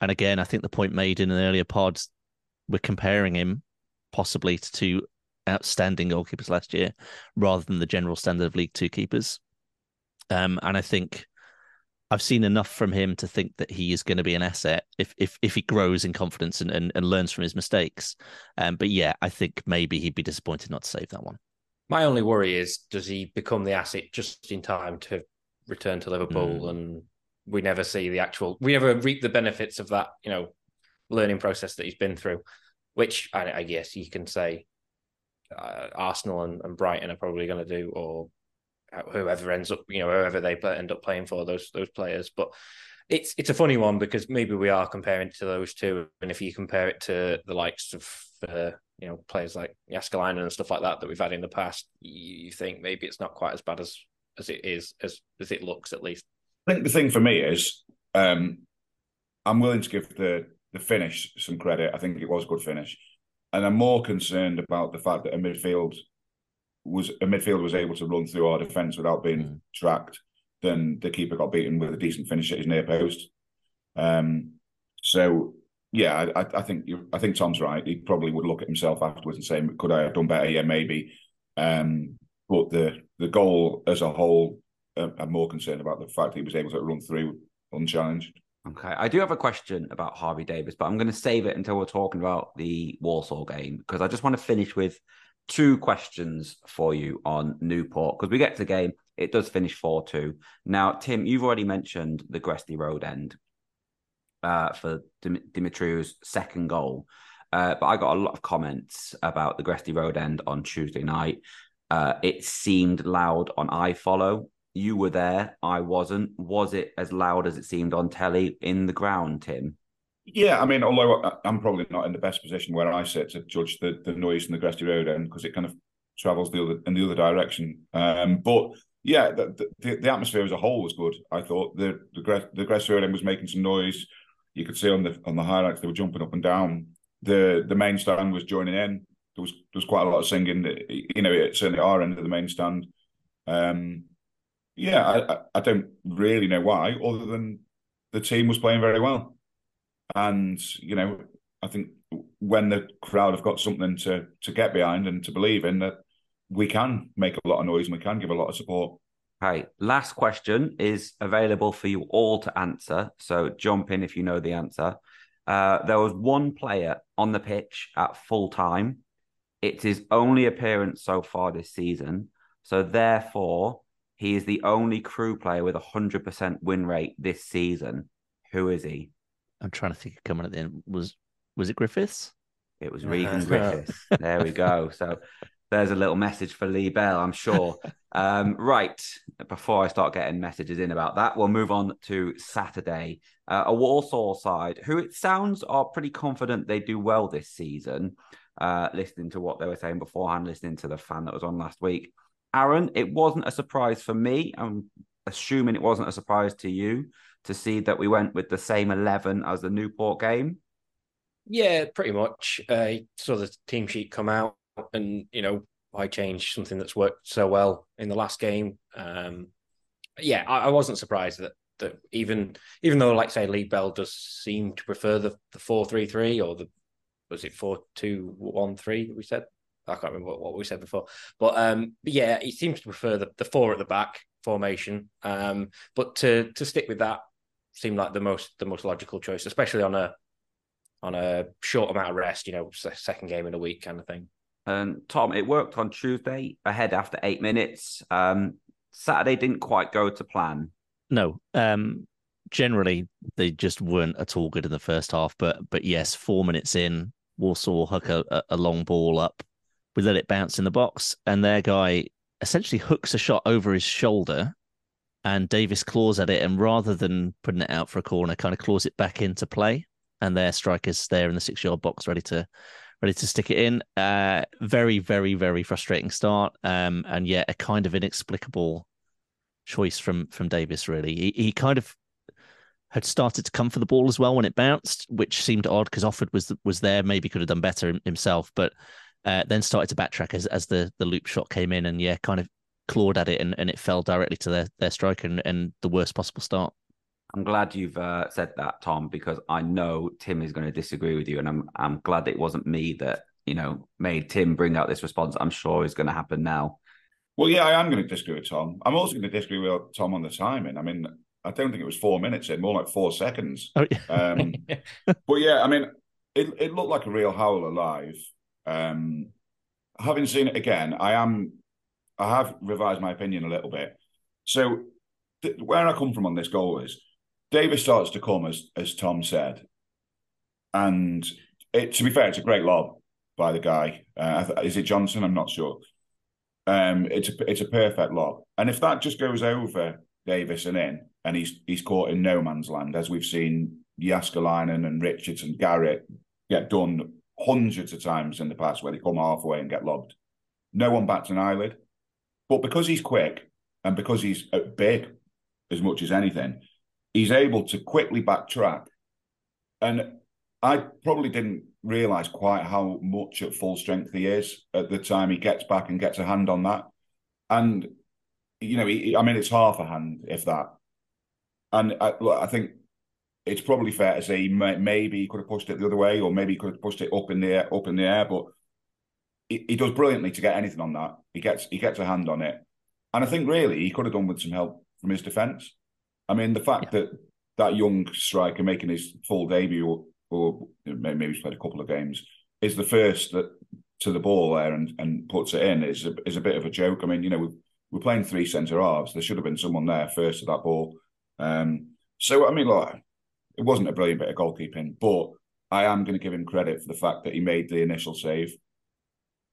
And again, I think the point made in an earlier pod, we're comparing him possibly to two outstanding goalkeepers last year, rather than the general standard of League Two keepers. Um, and I think I've seen enough from him to think that he is going to be an asset if if if he grows in confidence and and, and learns from his mistakes. Um, but yeah, I think maybe he'd be disappointed not to save that one. My only worry is does he become the asset just in time to return to Liverpool mm. and we never see the actual we never reap the benefits of that, you know, learning process that he's been through, which I, I guess you can say uh, Arsenal and, and Brighton are probably going to do, or whoever ends up, you know, whoever they end up playing for those those players. But it's it's a funny one because maybe we are comparing to those two, and if you compare it to the likes of uh, you know players like Jääskeläinen and stuff like that that we've had in the past, you, you think maybe it's not quite as bad as as it is as as it looks at least. I think the thing for me is um, I'm willing to give the the finish some credit. I think it was a good finish, and I'm more concerned about the fact that a midfield was a midfield was able to run through our defence without being mm. tracked than the keeper got beaten with a decent finish at his near post. Um, so yeah, I, I think I think Tom's right. He probably would look at himself afterwards and say, "Could I have done better?" Yeah, maybe. Um, but the the goal as a whole, I'm more concerned about the fact he was able to run through unchallenged. Okay, I do have a question about Harvey Davies, but I'm going to save it until we're talking about the Walsall game because I just want to finish with two questions for you on Newport because we get to the game. It does finish 4 2. Now, Tim, you've already mentioned the Gresty Road end uh, for Dim- Demetriou's second goal. Uh, but I got a lot of comments about the Gresty Road end on Tuesday night. Uh, it seemed loud on iFollow. You were there. I wasn't. Was it as loud as it seemed on telly in the ground, Tim? Yeah, I mean, although I'm probably not in the best position where I sit to judge the, the noise in the Gresty Road end because it kind of travels the other in the other direction. Um, but yeah, the, the, the atmosphere as a whole was good. I thought the the, the Gresty Road end was making some noise. You could see on the on the highlights they were jumping up and down. The the main stand was joining in there was there was quite a lot of singing. You know, certainly our end of the main stand. Um, yeah, I, I don't really know why, other than the team was playing very well, and you know, I think when the crowd have got something to to get behind and to believe in, that we can make a lot of noise and we can give a lot of support. Hey, last question is available for you all to answer. So jump in if you know the answer. Uh, there was one player on the pitch at full time it's his only appearance so far this season. So therefore, he is the only Crewe player with a hundred percent win rate this season. Who is he? I'm trying to think of coming at the end. Was was it Griffiths? It was Regan Griffiths. There we go. So there's a little message for Lee Bell, I'm sure. um, right. Before I start getting messages in about that, we'll move on to Saturday. Uh, a Walsall side who it sounds are pretty confident they do well this season uh, listening to what they were saying beforehand, listening to the fan that was on last week. Aaron, it wasn't a surprise for me. I'm assuming it wasn't a surprise to you to see that we went with the same 11 as the Newport game. Yeah, pretty much. Uh, saw the team sheet come out, and you know, I changed something that's worked so well in the last game? Um, yeah, I, I, wasn't surprised that that even even though, like say, Lee Bell does seem to prefer the the four three three or the was it four two one three? We said I can't remember what, what we said before, but um, but yeah, he seems to prefer the, the four at the back formation. Um, but to to stick with that seemed like the most the most logical choice, especially on a on a short amount of rest. You know, second game in a week kind of thing. And Tom, it worked on Tuesday ahead after eight minutes. Um, Saturday didn't quite go to plan. No, um, generally they just weren't at all good in the first half. But but yes, four minutes in, Walsall hook a, a long ball up. We let it bounce in the box, and their guy essentially hooks a shot over his shoulder, and Davies claws at it, and rather than putting it out for a corner, kind of claws it back into play. And their strikers there in the six-yard box, ready to ready to stick it in. Uh, very, very, very frustrating start, um, and yet a kind of inexplicable choice from from Davies. Really, he, he kind of had started to come for the ball as well when it bounced, which seemed odd because Offord was was there, maybe could have done better himself, but uh, then started to backtrack as as the the loop shot came in and yeah, kind of clawed at it and, and it fell directly to their their striker and, and the worst possible start. I'm glad you've uh, said that, Tom, because I know Tim is going to disagree with you, and I'm I'm glad it wasn't me that you know made Tim bring out this response. I'm sure is going to happen now. Well, yeah, I am going to disagree with Tom. I'm also going to disagree with Tom on the timing. I mean, I don't think it was four minutes in, more like four seconds. Oh, yeah. um, but yeah, I mean, it, it looked like a real howler live. Um, having seen it again, I am, I have revised my opinion a little bit. So th- where I come from on this goal is Davies starts to come as as Tom said, and it, to be fair, it's a great lob by the guy. Uh, is it Johnson? I'm not sure. Um, it's a it's a perfect lob, and if that just goes over Davies and in, and he's he's caught in no man's land, as we've seen Jääskeläinen and Richards and Garratt get done hundreds of times in the past, where they come halfway and get lobbed. No one bats an eyelid, but because he's quick and because he's uh, big as much as anything, he's able to quickly backtrack. And I probably didn't realize quite how much at full strength he is at the time he gets back and gets a hand on that. And you know, he, I mean, it's half a hand if that. And I, look, I think it's probably fair to say may, maybe he could have pushed it the other way, or maybe he could have pushed it up in the air, up in the air. But he, he does brilliantly to get anything on that. He gets he gets a hand on it, and I think really he could have done with some help from his defence. I mean, the fact yeah. that that young striker making his full debut, or, or maybe he's played a couple of games, is the first that to the ball there and, and puts it in is a, is a bit of a joke. I mean, you know, we're playing three centre halves. There should have been someone there first to that ball. Um, so I mean, like, it wasn't a brilliant bit of goalkeeping, but I am going to give him credit for the fact that he made the initial save.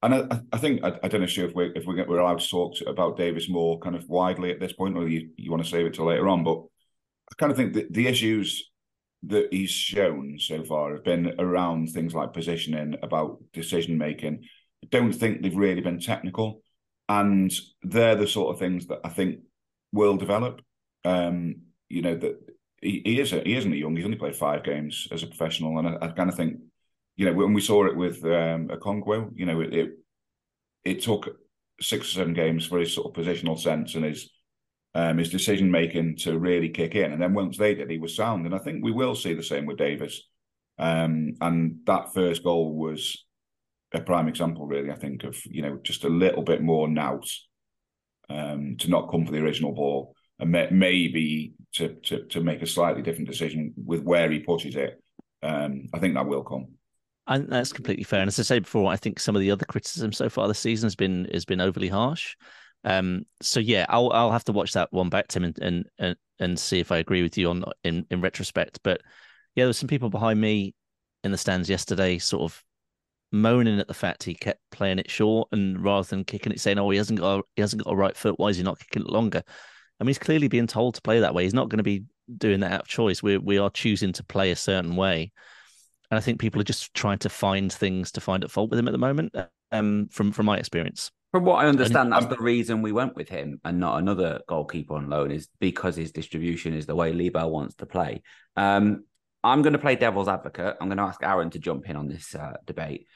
And I, I think I, I don't know if we're if we're, we're allowed to talk about Davies more kind of widely at this point, or you, you want to save it till later on. But I kind of think that the issues that he's shown so far have been around things like positioning, about decision making. I don't think they've really been technical and they're the sort of things that I think will develop. Um, you know that he, he is a, he isn't a young. He's only played five games as a professional, and I, I kind of think, you know, when we saw it with um, Okonkwo, you know, it, it, it took six or seven games for his sort of positional sense and his um, his decision making to really kick in, and then once they did, he was sound. And I think we will see the same with Davies. Um, and that first goal was a prime example, really. I think of you know just a little bit more nous um, to not come for the original ball and may, maybe to, to to make a slightly different decision with where he pushes it. Um, I think that will come. And that's completely fair. And as I said before, I think some of the other criticism so far this season has been has been overly harsh. Um, so yeah, I'll I'll have to watch that one back, Tim, and and and, and see if I agree with you on in in retrospect. But yeah, there were some people behind me in the stands yesterday, sort of moaning at the fact he kept playing it short and rather than kicking it, saying, "Oh, he hasn't got a, he hasn't got a right foot. Why is he not kicking it longer?" I mean, he's clearly being told to play that way. He's not going to be doing that out of choice. We we are choosing to play a certain way, and I think people are just trying to find things to find at fault with him at the moment. Um, from from my experience. From what I understand, that's the reason we went with him and not another goalkeeper on loan is because his distribution is the way Lebo wants to play. Um, I'm going to play devil's advocate. I'm going to ask Aaron to jump in on this uh, debate.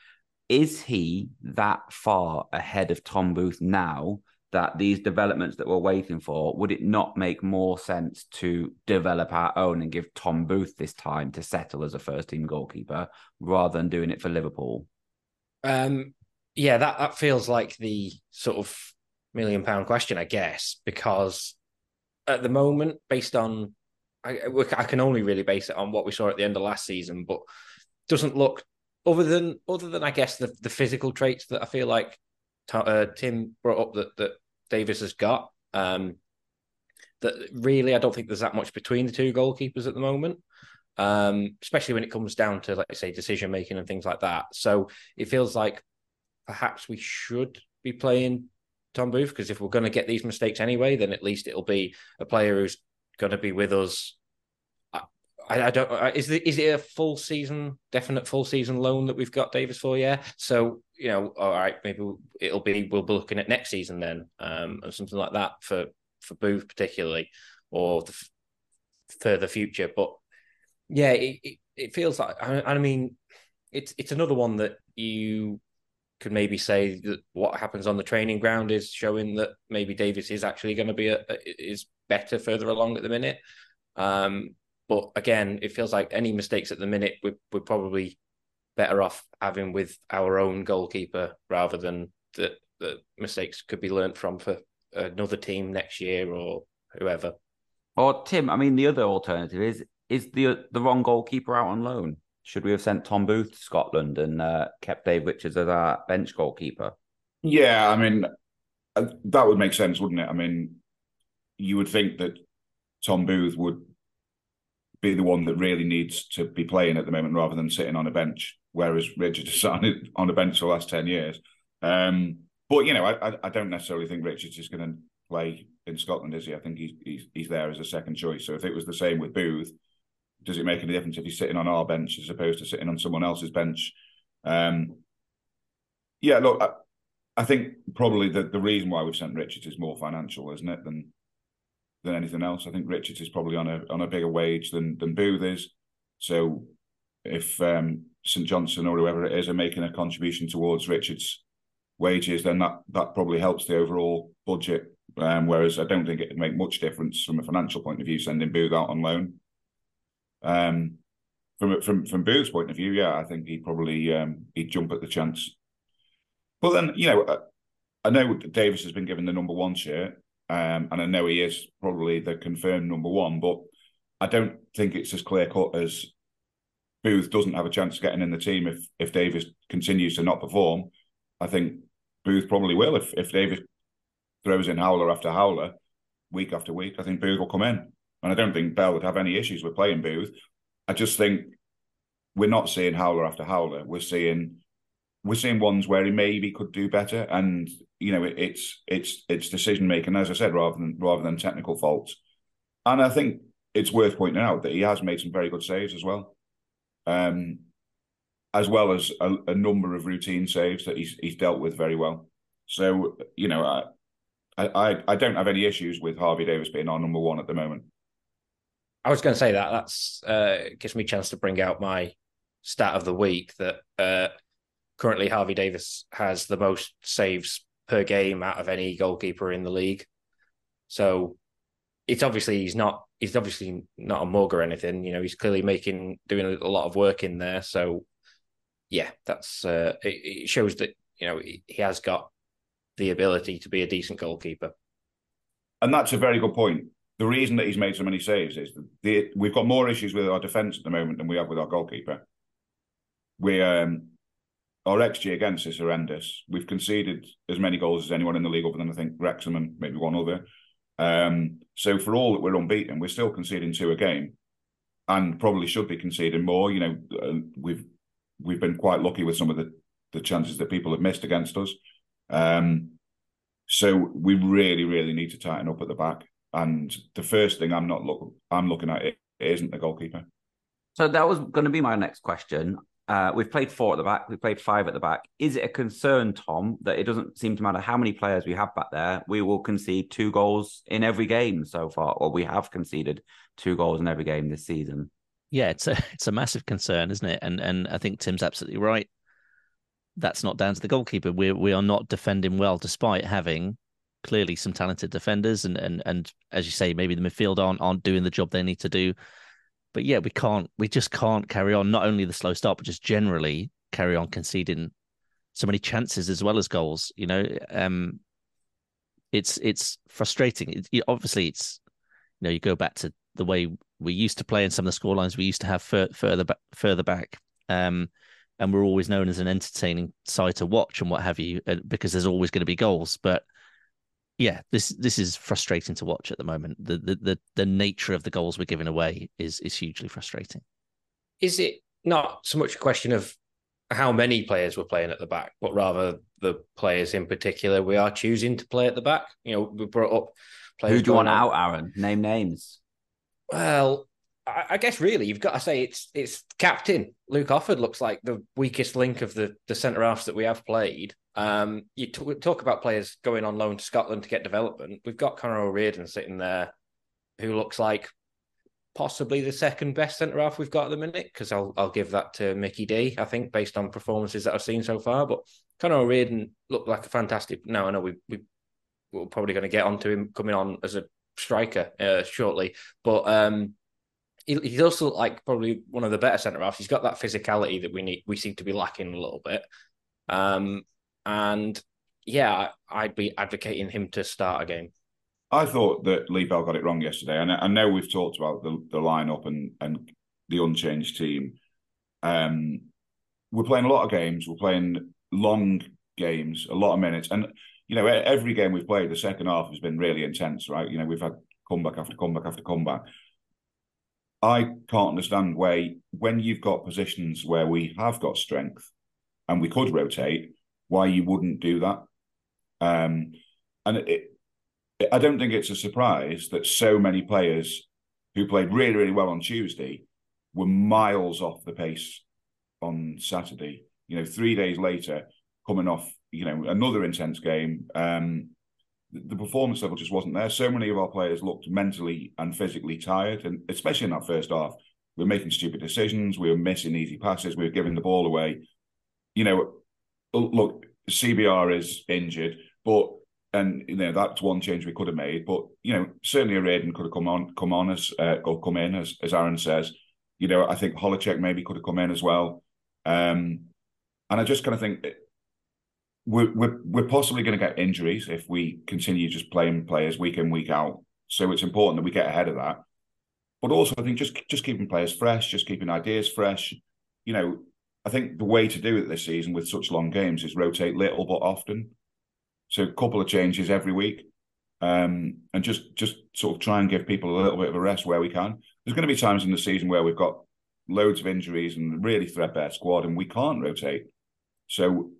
Is he that far ahead of Tom Booth now that these developments that we're waiting for, would it not make more sense to develop our own and give Tom Booth this time to settle as a first team goalkeeper rather than doing it for Liverpool? Um, yeah, that, that feels like the sort of million pound question, I guess, because at the moment, based on I, I can only really base it on what we saw at the end of last season, but doesn't look other than other than I guess the the physical traits that I feel like uh, Tim brought up that that Davies has got. Um, that really, I don't think there's that much between the two goalkeepers at the moment. Um, especially when it comes down to, like I say, decision making and things like that. So it feels like perhaps we should be playing Tom Booth because if we're going to get these mistakes anyway, then at least it'll be a player who's going to be with us. I, I don't. Is it is it a full season, definite full season loan that we've got Davies for? Yeah. So you know, all right, maybe it'll be we'll be looking at next season then, um, or something like that for for Booth particularly, or the further future. But yeah, it, it, it feels like I, I mean, it's it's another one that you could maybe say that what happens on the training ground is showing that maybe Davies is actually going to be a, is better further along at the minute. Um, but again, it feels like any mistakes at the minute we're, we're probably better off having with our own goalkeeper rather than that the mistakes could be learnt from for another team next year or whoever. Or Tim, I mean, the other alternative is is the the wrong goalkeeper out on loan? Should we have sent Tom Booth to Scotland and uh, kept Dave Richards as our bench goalkeeper? Yeah, I mean, uh, that would make sense, wouldn't it? I mean, you would think that Tom Booth would be the one that really needs to be playing at the moment rather than sitting on a bench, whereas Richard has sat on a bench for the last 10 years. Um, but, you know, I, I don't necessarily think Richards is going to play in Scotland, is he? I think he's he's he's there as a second choice. So if it was the same with Booth, does it make any difference if he's sitting on our bench as opposed to sitting on someone else's bench? Um, yeah, look, I, I think probably the, the reason why we've sent Richards is more financial, isn't it, than than anything else. I think Richards is probably on a on a bigger wage than than Booth is. So if um, St Johnstone or whoever it is are making a contribution towards Richards' wages, then that that probably helps the overall budget. Um, whereas I don't think it'd make much difference from a financial point of view sending Booth out on loan. Um, from from from Booth's point of view, yeah, I think he'd probably um, he'd jump at the chance. But then you know, I know Davies has been given the number one shirt, um, and I know he is probably the confirmed number one, but I don't think it's as clear cut as Booth doesn't have a chance of getting in the team if if Davies continues to not perform. I think Booth probably will if if Davies throws in howler after howler, week after week. I think Booth will come in, and I don't think Bell would have any issues with playing Booth. I just think we're not seeing howler after howler. We're seeing we're seeing ones where he maybe could do better, and you know it, it's it's it's decision making, as I said, rather than rather than technical faults. And I think it's worth pointing out that he has made some very good saves as well um, as well as a, a, number of routine saves that he's he's dealt with very well. So you know, I, I I don't have any issues with Harvey Davies being our number one at the moment. I was going to say that that's uh, gives me a chance to bring out my stat of the week that uh, currently Harvey Davies has the most saves per game out of any goalkeeper in the league. So it's obviously he's not he's obviously not a mug or anything. You know, he's clearly making doing a lot of work in there. So yeah, that's uh, it, it shows that you know he, has got the ability to be a decent goalkeeper. And that's a very good point. The reason that he's made so many saves is that the, we've got more issues with our defence at the moment than we have with our goalkeeper. We um, our xG against is horrendous. We've conceded as many goals as anyone in the league, other than I think Wrexham and maybe one other. Um, so for all that we're unbeaten, we're still conceding two a game, and probably should be conceding more. You know, uh, we've we've been quite lucky with some of the the chances that people have missed against us. Um, so we really, really need to tighten up at the back. And the first thing I'm not look I'm looking at it, it isn't the goalkeeper. So that was going to be my next question. Uh, we've played four at the back. We've played five at the back. Is it a concern, Tom, that it doesn't seem to matter how many players we have back there? We will concede two goals in every game so far, or we have conceded two goals in every game this season. Yeah, it's a it's a massive concern, isn't it? And and I think Tim's absolutely right. That's not down to the goalkeeper. We we are not defending well, despite having clearly some talented defenders, and and and as you say, maybe the midfield aren't aren't doing the job they need to do but yeah, we can't, we just can't carry on. Not only the slow start, but just generally carry on conceding so many chances as well as goals. You know, um, it's it's frustrating. It, it, obviously, it's you know, you go back to the way we used to play and some of the score lines we used to have fur, further back, further back. Um, and we're always known as an entertaining side to watch and what have you, uh, because there's always going to be goals. But yeah, this this is frustrating to watch at the moment. The, the the the nature of the goals we're giving away is is hugely frustrating. Is it not so much a question of how many players we're playing at the back, but rather the players in particular we are choosing to play at the back? You know, we brought up players. Who do you want out, Aaron? Name names. Well, I, I guess really you've got to say it's it's captain Luke Offord looks like the weakest link of the the centre halves that we have played. Um, you t- talk about players going on loan to Scotland to get development. We've got Connor O'Riordan sitting there, who looks like possibly the second best centre half we've got at the minute. Because I'll I'll give that to Mickey D. I think based on performances that I've seen so far. But Connor O'Riordan looked like a fantastic. Now I know we we we're probably going to get onto him coming on as a striker uh, shortly, but um, he, he's also like probably one of the better centre halves. He's got that physicality that we need. We seem to be lacking a little bit. Um, and yeah, I'd be advocating him to start a game. I thought that Lee Bell got it wrong yesterday, and I know we've talked about the the lineup and and the unchanged team. Um, we're playing a lot of games. We're playing long games, a lot of minutes, and you know every game we've played, the second half has been really intense, right? You know we've had comeback after comeback after comeback. I can't understand why when you've got positions where we have got strength and we could rotate, why you wouldn't do that. Um, and it, I don't think it's a surprise that so many players who played really, really well on Tuesday were miles off the pace on Saturday. You know, three days later, coming off, you know, another intense game, um, the performance level just wasn't there. So many of our players looked mentally and physically tired, and especially in that first half, we were making stupid decisions, we were missing easy passes, we were giving the ball away. You know, look, CBR is injured, but and you know that's one change we could have made. But you know, certainly O'Riordan could have come on, come on as uh, or come in as as Aaron says. You know, I think Holecek maybe could have come in as well. Um, and I just kind of think we're we're, we're possibly going to get injuries if we continue just playing players week in week out. So it's important that we get ahead of that. But also, I think just just keeping players fresh, just keeping ideas fresh. You know, I think the way to do it this season with such long games is rotate little but often. So a couple of changes every week, um, and just just sort of try and give people a little bit of a rest where we can. There's going to be times in the season where we've got loads of injuries and really threadbare squad, and we can't rotate. So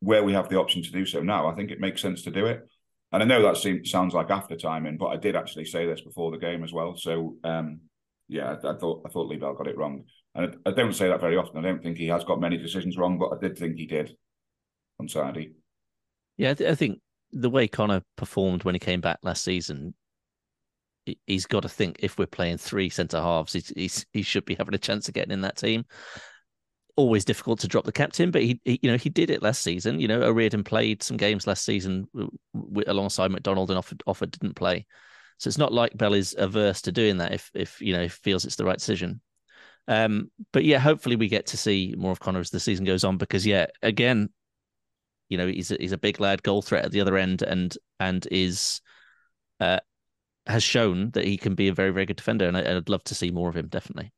where we have the option to do so now, I think it makes sense to do it. And I know that seems, sounds like after timing, but I did actually say this before the game as well. So um, yeah, I, I, thought I thought Lee Bell got it wrong, and I, don't say that very often. I don't think he has got many decisions wrong, but I did think he did on Saturday. Yeah, I, th- I think the way Connor performed when he came back last season, he's got to think if we're playing three centre halves, he's, he's, he should be having a chance of getting in that team. Always difficult to drop the captain, but he, he you know he did it last season. You know, O'Riordan played some games last season alongside McDonald and Offord didn't play. So it's not like Bell is averse to doing that if if you know feels it's the right decision. Um, but yeah, hopefully we get to see more of Connor as the season goes on because yeah, again, you know he's a, he's a big lad, goal threat at the other end, and and is uh, has shown that he can be a very very good defender, and I, would love to see more of him definitely.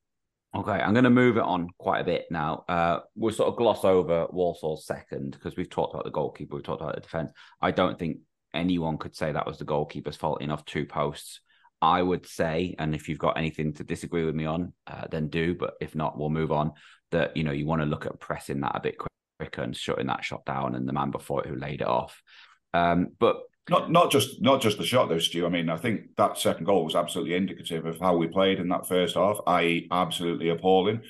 Okay, I'm going to move it on quite a bit now. Uh, we'll sort of gloss over Walsall's second because we've talked about the goalkeeper, we've talked about the defense. I don't think anyone could say that was the goalkeeper's fault enough two posts. I would say, and if you've got anything to disagree with me on, uh, then do. But if not, we'll move on. That you know you want to look at pressing that a bit quicker and shutting that shot down, and the man before it who laid it off. Um, but not not just not just the shot though, Stu. I mean, I think that second goal was absolutely indicative of how we played in that first half, i.e., absolutely appalling.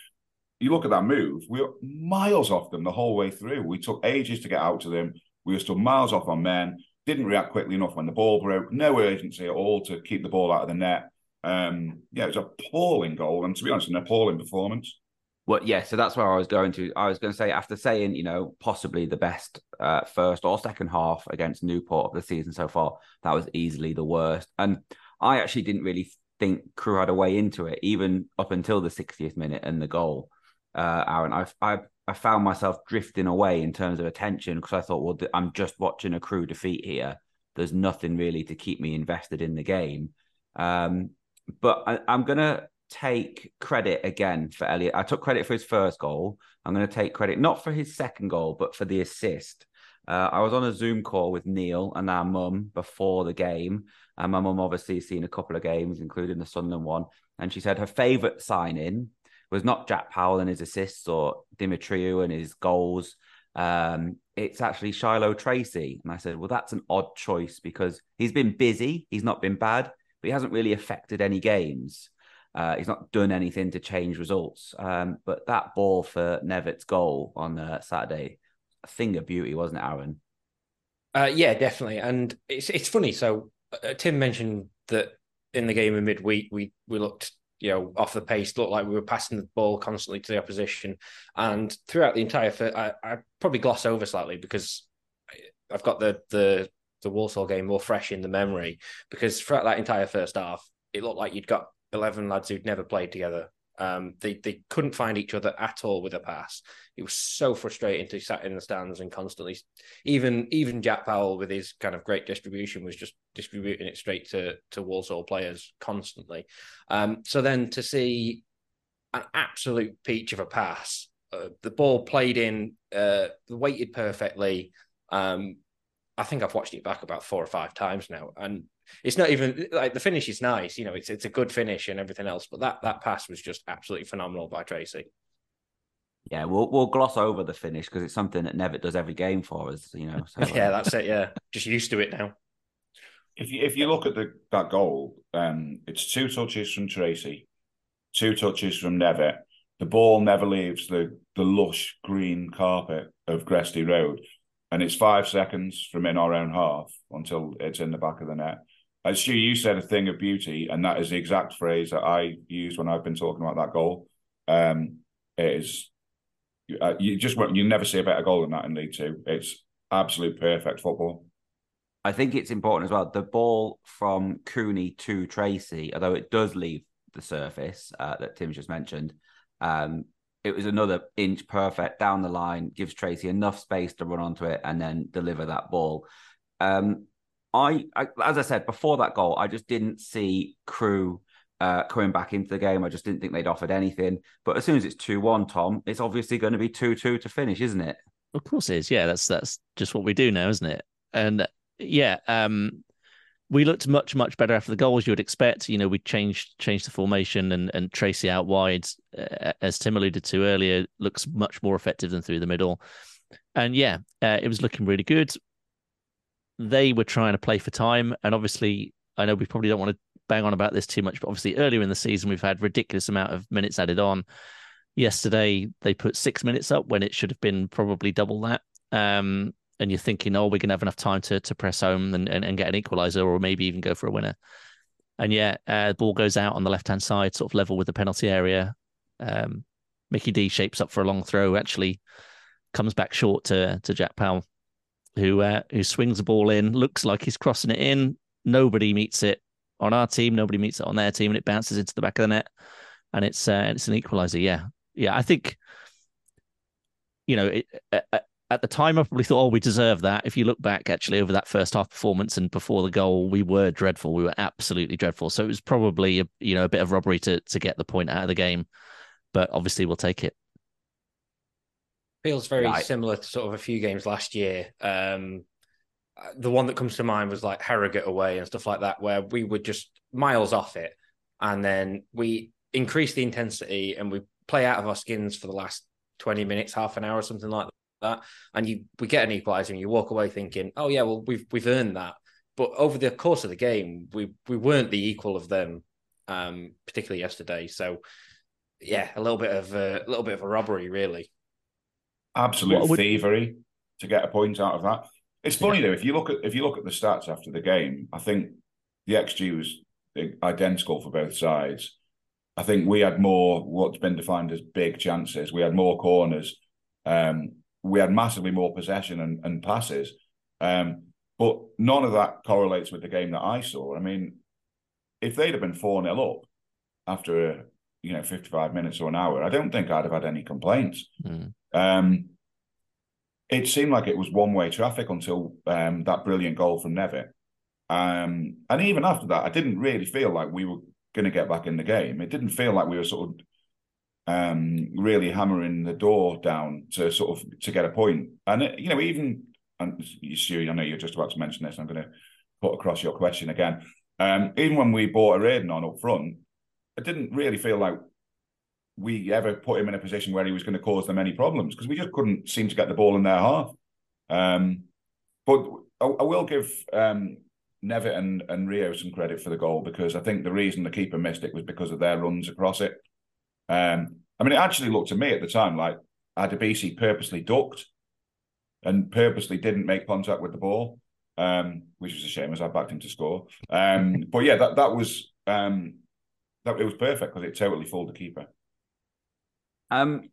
You look at that move, we were miles off them the whole way through. We took ages to get out to them. We were still miles off on men. Didn't react quickly enough when the ball broke. No urgency at all to keep the ball out of the net. Um, yeah, it was an appalling goal, and to be honest, an appalling performance. Well, yeah, so that's where I was going to. I was going to say after saying, you know, possibly the best uh, first or second half against Newport of the season so far, that was easily the worst. And I actually didn't really think Crewe had a way into it, even up until the 60th minute and the goal. Uh, Aaron, I, I I found myself drifting away in terms of attention because I thought, well, I'm just watching a Crewe defeat here. There's nothing really to keep me invested in the game. Um, but I, I'm gonna take credit again for Elliot. I took credit for his first goal. I'm going to take credit not for his second goal, but for the assist. Uh, I was on a Zoom call with Neil and our mum before the game. And my mum obviously seen a couple of games, including the Sunderland one. And she said her favourite signing was not Jack Powell and his assists or Demetriou and his goals. Um, it's actually Shilow Tracey. And I said, well, that's an odd choice because he's been busy. He's not been bad, but he hasn't really affected any games. Uh, he's not done anything to change results. Um, but that ball for Nevitt's goal on uh, Saturday, a thing of beauty, wasn't it, Aaron? Uh, yeah, definitely. And it's it's funny. So uh, Tim mentioned that in the game in midweek, we we looked you know off the pace, looked like we were passing the ball constantly to the opposition, and throughout the entire, I, I probably gloss over slightly because I've got the the the Walsall game more fresh in the memory because throughout that entire first half, it looked like you'd got 11 lads who'd never played together. Um, they they couldn't find each other at all with a pass. It was so frustrating to sat in the stands and constantly, even even Jack Powell with his kind of great distribution was just distributing it straight to to Walsall players constantly. Um, so then to see an absolute peach of a pass, uh, the ball played in, uh, weighted perfectly. Um, I think I've watched it back about four or five times now, and it's not even like the finish is nice, you know, it's it's a good finish and everything else, but that that pass was just absolutely phenomenal by Tracey. Yeah, we'll we'll gloss over the finish because it's something that Nevitt does every game for us, you know. So, yeah, that's it. Yeah, just used to it now. if you if you look at the that goal, um, it's two touches from Tracey, two touches from Nevitt. The ball never leaves the the lush green carpet of Gresty Road, and it's five seconds from in our own half until it's in the back of the net. As Stu, you said a thing of beauty, and that is the exact phrase that I use when I've been talking about that goal. Um, it is uh, you just won't, you never see a better goal than that in League Two. It's absolute perfect football. I think it's important as well. The ball from Cooney to Tracey, although it does leave the surface uh, that Tim just mentioned, um, it was another inch perfect down the line, gives Tracey enough space to run onto it and then deliver that ball. Um, I, I, as I said before that goal, I just didn't see Crewe uh, coming back into the game. I just didn't think they'd offered anything. But as soon as it's two one, Tom, it's obviously going to be two two to finish, isn't it? Of course it is. Yeah, that's that's just what we do now, isn't it? And yeah, um, we looked much much better after the goals. You would expect. You know, we changed changed the formation and and Tracey out wide, uh, as Tim alluded to earlier, looks much more effective than through the middle. And yeah, uh, it was looking really good. They were trying to play for time, and obviously, I know we probably don't want to bang on about this too much, but obviously earlier in the season we've had ridiculous amount of minutes added on. Yesterday they put six minutes up when it should have been probably double that. Um, and you're thinking, oh, we're gonna have enough time to to press home and, and, and get an equalizer or maybe even go for a winner. And yeah, uh, the ball goes out on the left hand side, sort of level with the penalty area. Um, Mickey D shapes up for a long throw, actually comes back short to to Jack Powell, who uh, who swings the ball in, looks like he's crossing it in. Nobody meets it on our team, nobody meets it on their team, and it bounces into the back of the net, and it's uh, it's an equaliser. Yeah, yeah. I think you know it, at, at the time I probably thought, oh, we deserve that. If you look back actually over that first half performance and before the goal, we were dreadful. We were absolutely dreadful. So it was probably a, you know a bit of robbery to to get the point out of the game, but obviously we'll take it. Feels very right. similar to sort of a few games last year. Um, the one that comes to mind was like Harrogate away and stuff like that, where we were just miles off it, and then we increase the intensity and we play out of our skins for the last twenty minutes, half an hour, or something like that, and you we get an equaliser and you walk away thinking, oh yeah, well we've we've earned that. But over the course of the game, we we weren't the equal of them, um, particularly yesterday. So yeah, a little bit of a, a little bit of a robbery, really. Absolute would... thievery to get a point out of that. It's funny yeah. though if you look at if you look at the stats after the game, I think the XG was identical for both sides. I think we had more what's been defined as big chances. We had more corners. Um, we had massively more possession and, and passes. Um, but none of that correlates with the game that I saw. I mean, if they'd have been 4 0 up after you know 55 minutes or an hour, I don't think I'd have had any complaints. Mm. Um, it seemed like it was one way traffic until um, that brilliant goal from Nevitt. Um, and even after that, I didn't really feel like we were going to get back in the game. It didn't feel like we were sort of um, really hammering the door down to sort of to get a point. And it, you know, even and you, Stu, I know you're just about to mention this. I'm going to put across your question again. Um, even when we bought a Aiden on up front, it didn't really feel like we ever put him in a position where he was going to cause them any problems because we just couldn't seem to get the ball in their half. Um, but I, I, will give um, Nevitt and, and Rio some credit for the goal because I think the reason the keeper missed it was because of their runs across it. Um, I mean, it actually looked to me at the time like Adebisi purposely ducked and purposely didn't make contact with the ball, um, which was a shame as I backed him to score. Um, but yeah, that that was um, that it was perfect because it totally fooled the keeper. Um,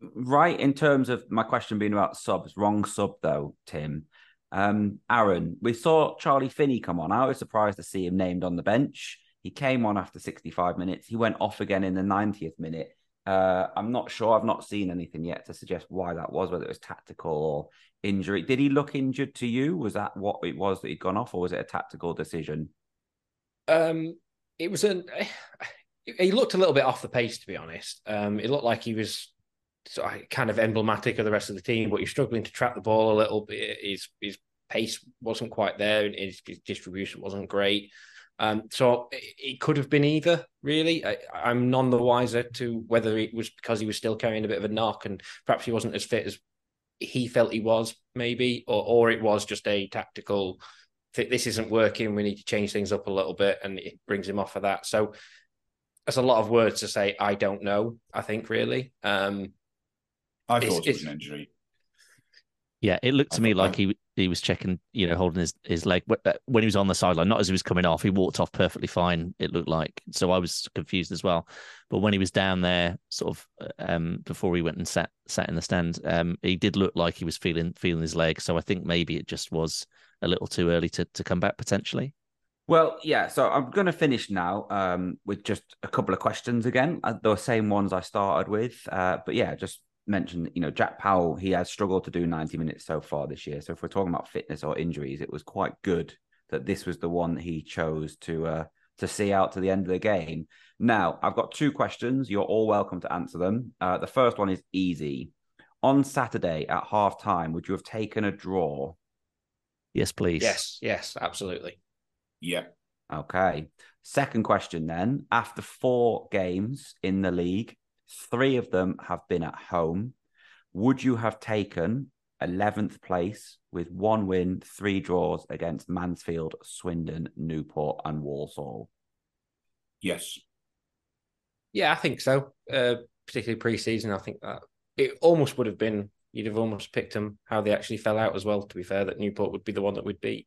right in terms of my question being about subs, wrong sub though, Tim. Um, Aaron, we saw Charlie Finney come on. I was surprised to see him named on the bench. He came on after 65 minutes. He went off again in the 90th minute. Uh, I'm not sure. I've not seen anything yet to suggest why that was, whether it was tactical or injury. Did he look injured to you? Was that what it was that he'd gone off, or was it a tactical decision? Um, it was an he looked a little bit off the pace, to be honest. Um, it looked like he was kind of emblematic of the rest of the team, but he's struggling to track the ball a little bit. His his pace wasn't quite there, and his, his distribution wasn't great. Um, so it, it, could have been either, really. I, am none the wiser to whether it was because he was still carrying a bit of a knock and perhaps he wasn't as fit as he felt he was, maybe, or or it was just a tactical this isn't working. We need to change things up a little bit, and it brings him off of that. So that's a lot of words to say. I don't know. I think really. Um, I thought it was an injury. Yeah, it looked to I me like that- he he was checking, you know, holding his, his leg uh, when he was on the sideline, not as he was coming off. He walked off perfectly fine, it looked like. So I was confused as well. But when he was down there, sort of um before he went and sat sat in the stand, um, he did look like he was feeling feeling his leg. So I think maybe it just was a little too early to to come back potentially. Well, yeah. So I'm going to finish now um, with just a couple of questions again. Uh, the same ones I started with. Uh, but yeah, just mention, you know, Jack Powell, he has struggled to do 90 minutes so far this year. So if we're talking about fitness or injuries, it was quite good that this was the one that he chose to uh, to see out to the end of the game. Now, I've got two questions. You're all welcome to answer them. Uh, the first one is easy. On Saturday at half time, would you have taken a draw? Yes, please. yes, yes, absolutely. Yeah. Okay. Second question then. After four games in the league, three of them have been at home. Would you have taken 11th place with one win, three draws against Mansfield, Swindon, Newport, and Walsall? Yes. Yeah, I think so. Uh, particularly pre-season, I think that it almost would have been. You'd have almost picked them how they actually fell out as well. To be fair, that Newport would be the one that would beat.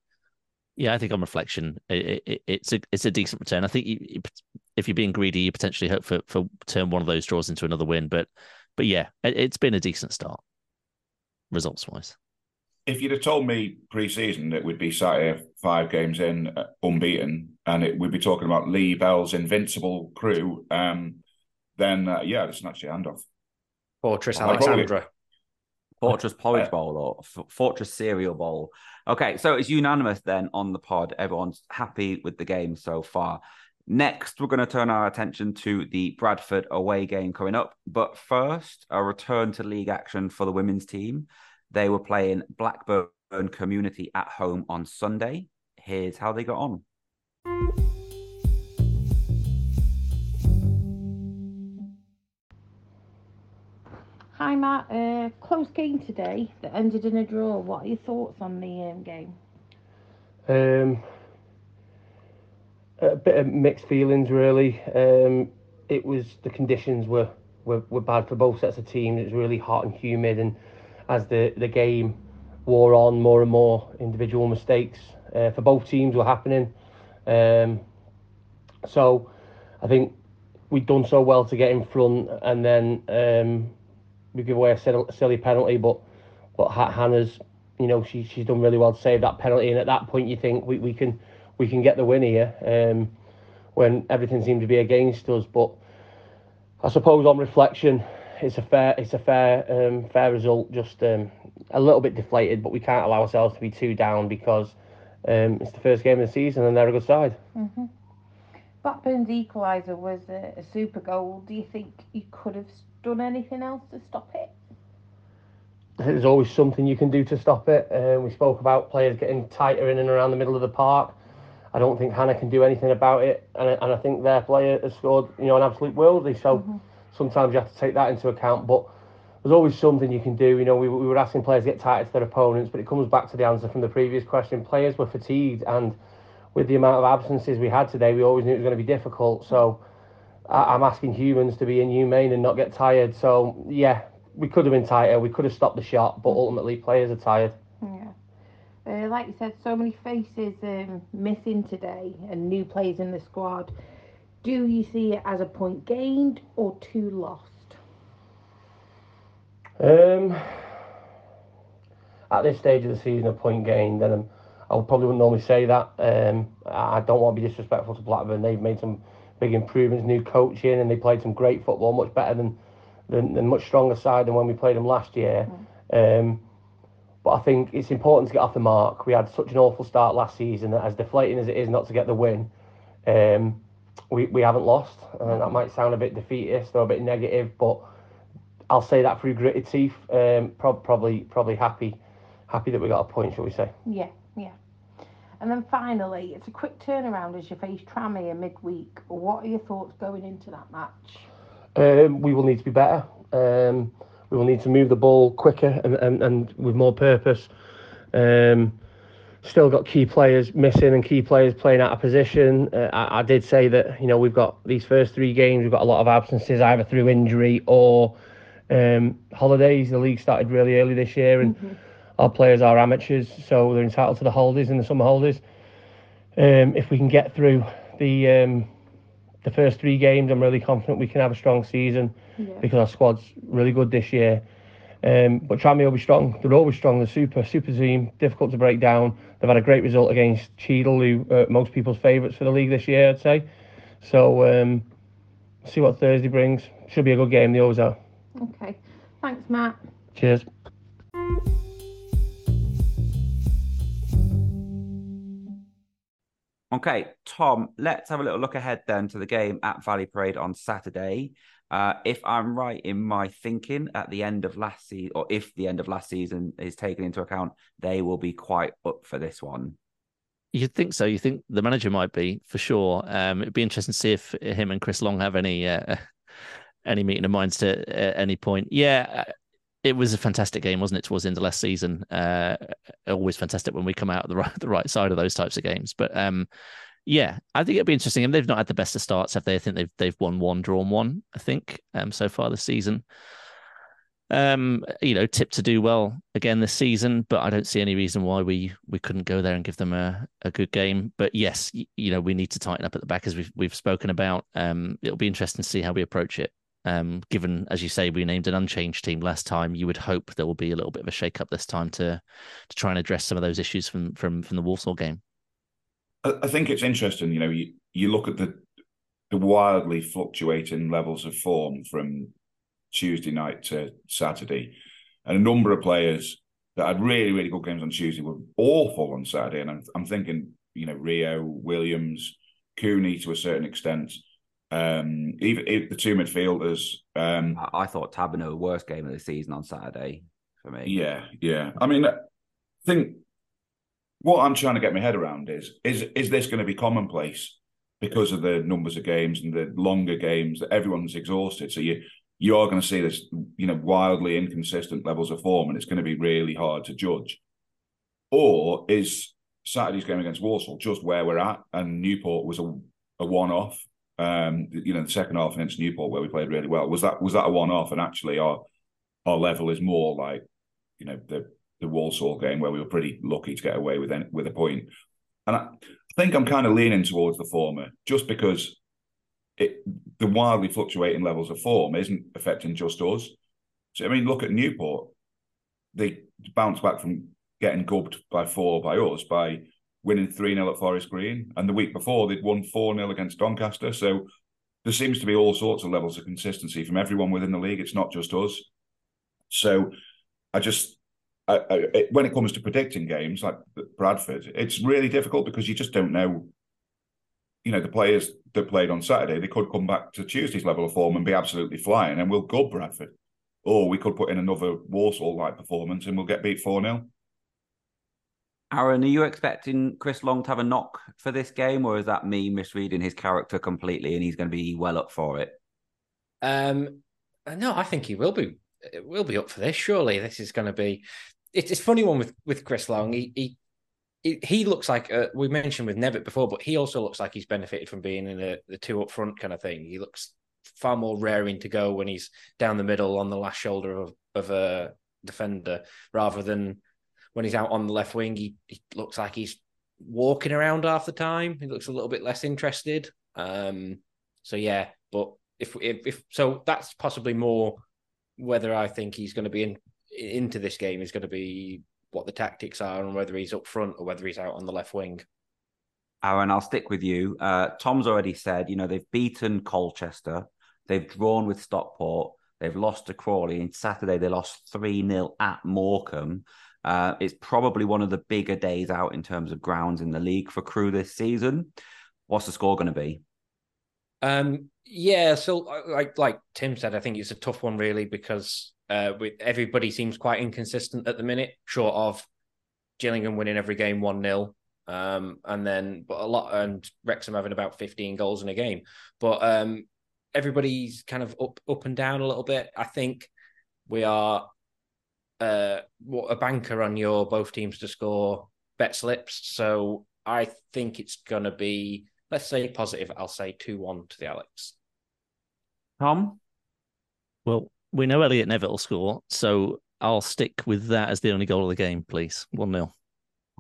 Yeah, I think on reflection, it, it, it's a it's a decent return. I think you, you, if you're being greedy, you potentially hope for for turn one of those draws into another win. But but yeah, it, it's been a decent start, results wise. If you'd have told me pre-season that we'd be sat here five games in, uh, unbeaten, and it, we'd be talking about Lee Bell's invincible Crewe, um, then uh, yeah, I'd snatch your hand off. Fortress I'd probably- Alexandra. Fortress Porridge Bowl or F- Fortress Cereal Bowl. Okay, so it's unanimous then on the pod. Everyone's happy with the game so far. Next, we're going to turn our attention to the Bradford away game coming up. But first, a return to league action for the women's team. They were playing Blackburn Community at home on Sunday. Here's how they got on. Hi Matt, uh, close game today that ended in a draw. What are your thoughts on the um, game? Um, a bit of mixed feelings, really. Um, it was the conditions were, were were bad for both sets of teams. It was really hot and humid, and as the the game wore on, more and more individual mistakes uh, for both teams were happening. Um, so, I think we'd done so well to get in front, and then um, we give away a silly, penalty, but but Hannah's you know she she's done really well to save that penalty and at that point you think we, we can we can get the win here um, when everything seemed to be against us but I suppose on reflection it's a fair it's a fair um, fair result just um, a little bit deflated but we can't allow ourselves to be too down because um, it's the first game of the season and they're a good side Mm-hmm. Blackburn's equaliser was a, a super goal. Do you think you could have done anything else to stop it? there's always something you can do to stop it. Uh, we spoke about players getting tighter in and around the middle of the park. I don't think Hannah can do anything about it, and I, and I think their player has scored, you know, an absolute worldie. So mm-hmm. sometimes you have to take that into account. But there's always something you can do. You know, we, we were asking players to get tighter to their opponents, but it comes back to the answer from the previous question. Players were fatigued, and with the amount of absences we had today, we always knew it was going to be difficult. So mm-hmm. I, I'm asking humans to be inhumane and not get tired. So yeah, we could have been tighter. We could have stopped the shot, but mm-hmm. ultimately players are tired. Yeah. Uh, like you said, so many faces um, missing today and new players in the squad. Do you see it as a point gained or two lost? Um, at this stage of the season, a point gained, then I probably wouldn't normally say that. Um, I don't want to be disrespectful to Blackburn. They've made some big improvements, new coaching, and they played some great football, much better than than, than much stronger side than when we played them last year. Um, but I think it's important to get off the mark. We had such an awful start last season that, as deflating as it is not to get the win, um, we, we haven't lost. And that might sound a bit defeatist or a bit negative, but I'll say that through gritted teeth. Um, prob- probably probably happy happy that we got a point, shall we say? Yeah, yeah. And then finally, it's a quick turnaround as you face Tranmere midweek. What are your thoughts going into that match? Um, we will need to be better. Um, we will need to move the ball quicker and, and, and with more purpose. Um, still got key players missing and key players playing out of position. Uh, I, I, did say that you know we've got these first three games, we've got a lot of absences either through injury or um, holidays. The league started really early this year, and mm-hmm. our players are amateurs, so they're entitled to the holidays and the summer holidays. Um, if we can get through the um, the first three games, I'm really confident we can have a strong season yeah. because our squad's really good this year. Um, but Tranmere will be strong. They're always strong. They're super, super team, difficult to break down. They've had a great result against Cheadle, who uh, most people's favourites for the league this year, I'd say. So, um, see what Thursday brings. Should be a good game. They always are. Okay. Thanks, Matt. Cheers. Okay, Tom, let's have a little look ahead then to the game at Valley Parade on Saturday. Uh, if I'm right in my thinking, at the end of last season, or if the end of last season is taken into account, they will be quite up for this one. You'd think so. You think the manager might be for sure. Um, it'd be interesting to see if him and Chris Long have any uh, any meeting of minds to at any point. Yeah, uh, it was a fantastic game, wasn't it? Towards the end of last season, uh, always fantastic when we come out the right the right side of those types of games. But um, yeah, I think it'd be interesting. I And they've not had the best of starts, have they? I think they've they've won one, drawn one. I think um, so far this season. Um, you know, tip to do well again this season, but I don't see any reason why we we couldn't go there and give them a, a good game. But yes, you know, we need to tighten up at the back as we've we've spoken about. Um, it'll be interesting to see how we approach it. Um, given as you say, we named an unchanged team last time, you would hope there will be a little bit of a shake up this time to to try and address some of those issues from from from the Walsall game. I think it's interesting. You know, you, you look at the the wildly fluctuating levels of form from Tuesday night to Saturday, and a number of players that had really really good games on Tuesday were awful on Saturday. And I'm, I'm thinking, you know, Rio Williams, Cooney to a certain extent. Um, even, even the two midfielders. Um, I, I thought Taberner worst game of the season on Saturday for me. Yeah, yeah. I mean, I think what I'm trying to get my head around is is is this going to be commonplace because of the numbers of games and the longer games that everyone's exhausted. So you you are going to see this, you know, wildly inconsistent levels of form, and it's going to be really hard to judge. Or is Saturday's game against Walsall just where we're at, and Newport was a, a one-off? Um, you know, the second half against Newport where we played really well was that was that a one-off, and actually our our level is more like, you know, the the Walsall game where we were pretty lucky to get away with with a point. And I think I'm kind of leaning towards the former, just because it, the wildly fluctuating levels of form isn't affecting just us. So I mean, look at Newport; they bounced back from getting gubbed by four by us by winning 3 0 at Forest Green. And the week before, they'd won 4 0 against Doncaster. So there seems to be all sorts of levels of consistency from everyone within the league. It's not just us. So I just I, I, when it comes to predicting games like Bradford, it's really difficult because you just don't know. You know, the players that played on Saturday, they could come back to Tuesday's level of form and be absolutely flying, and we'll go Bradford. Or we could put in another Walsall like performance and we'll get beat 4 0. Aaron, are you expecting Chris Long to have a knock for this game, or is that me misreading his character completely and he's going to be well up for it? Um, no, I think he will be. Will be up for this. Surely, this is going to be it's it's funny one with with Chris Long. He he he looks like uh, we mentioned with Nevitt before, but he also looks like he's benefited from being in a, the two up front kind of thing. He looks far more raring to go when he's down the middle on the last shoulder of of a defender rather than when he's out on the left wing. He, he looks like he's walking around half the time. He looks a little bit less interested. Um, so yeah, but if, if if so, that's possibly more whether I think he's going to be in into this game is going to be what the tactics are and whether he's up front or whether he's out on the left wing. Aaron, I'll stick with you. Uh, Tom's already said, you know, they've beaten Colchester, they've drawn with Stockport, they've lost to Crawley. And Saturday, they lost 3 0 at Morecambe. Uh, it's probably one of the bigger days out in terms of grounds in the league for Crewe this season. What's the score going to be? Um, yeah, so like like Tim said, I think it's a tough one really because uh, with everybody seems quite inconsistent at the minute, short of Gillingham winning every game one 0 um, and then but a lot and Wrexham having about fifteen goals in a game, but um, everybody's kind of up up and down a little bit. I think we are uh, what a banker on your both teams to score bet slips. So I think it's going to be, let's say positive. I'll say 2 1 to the Alex. Tom? Well, we know Elliott Nevitt will score, so I'll stick with that as the only goal of the game, please. 1 0.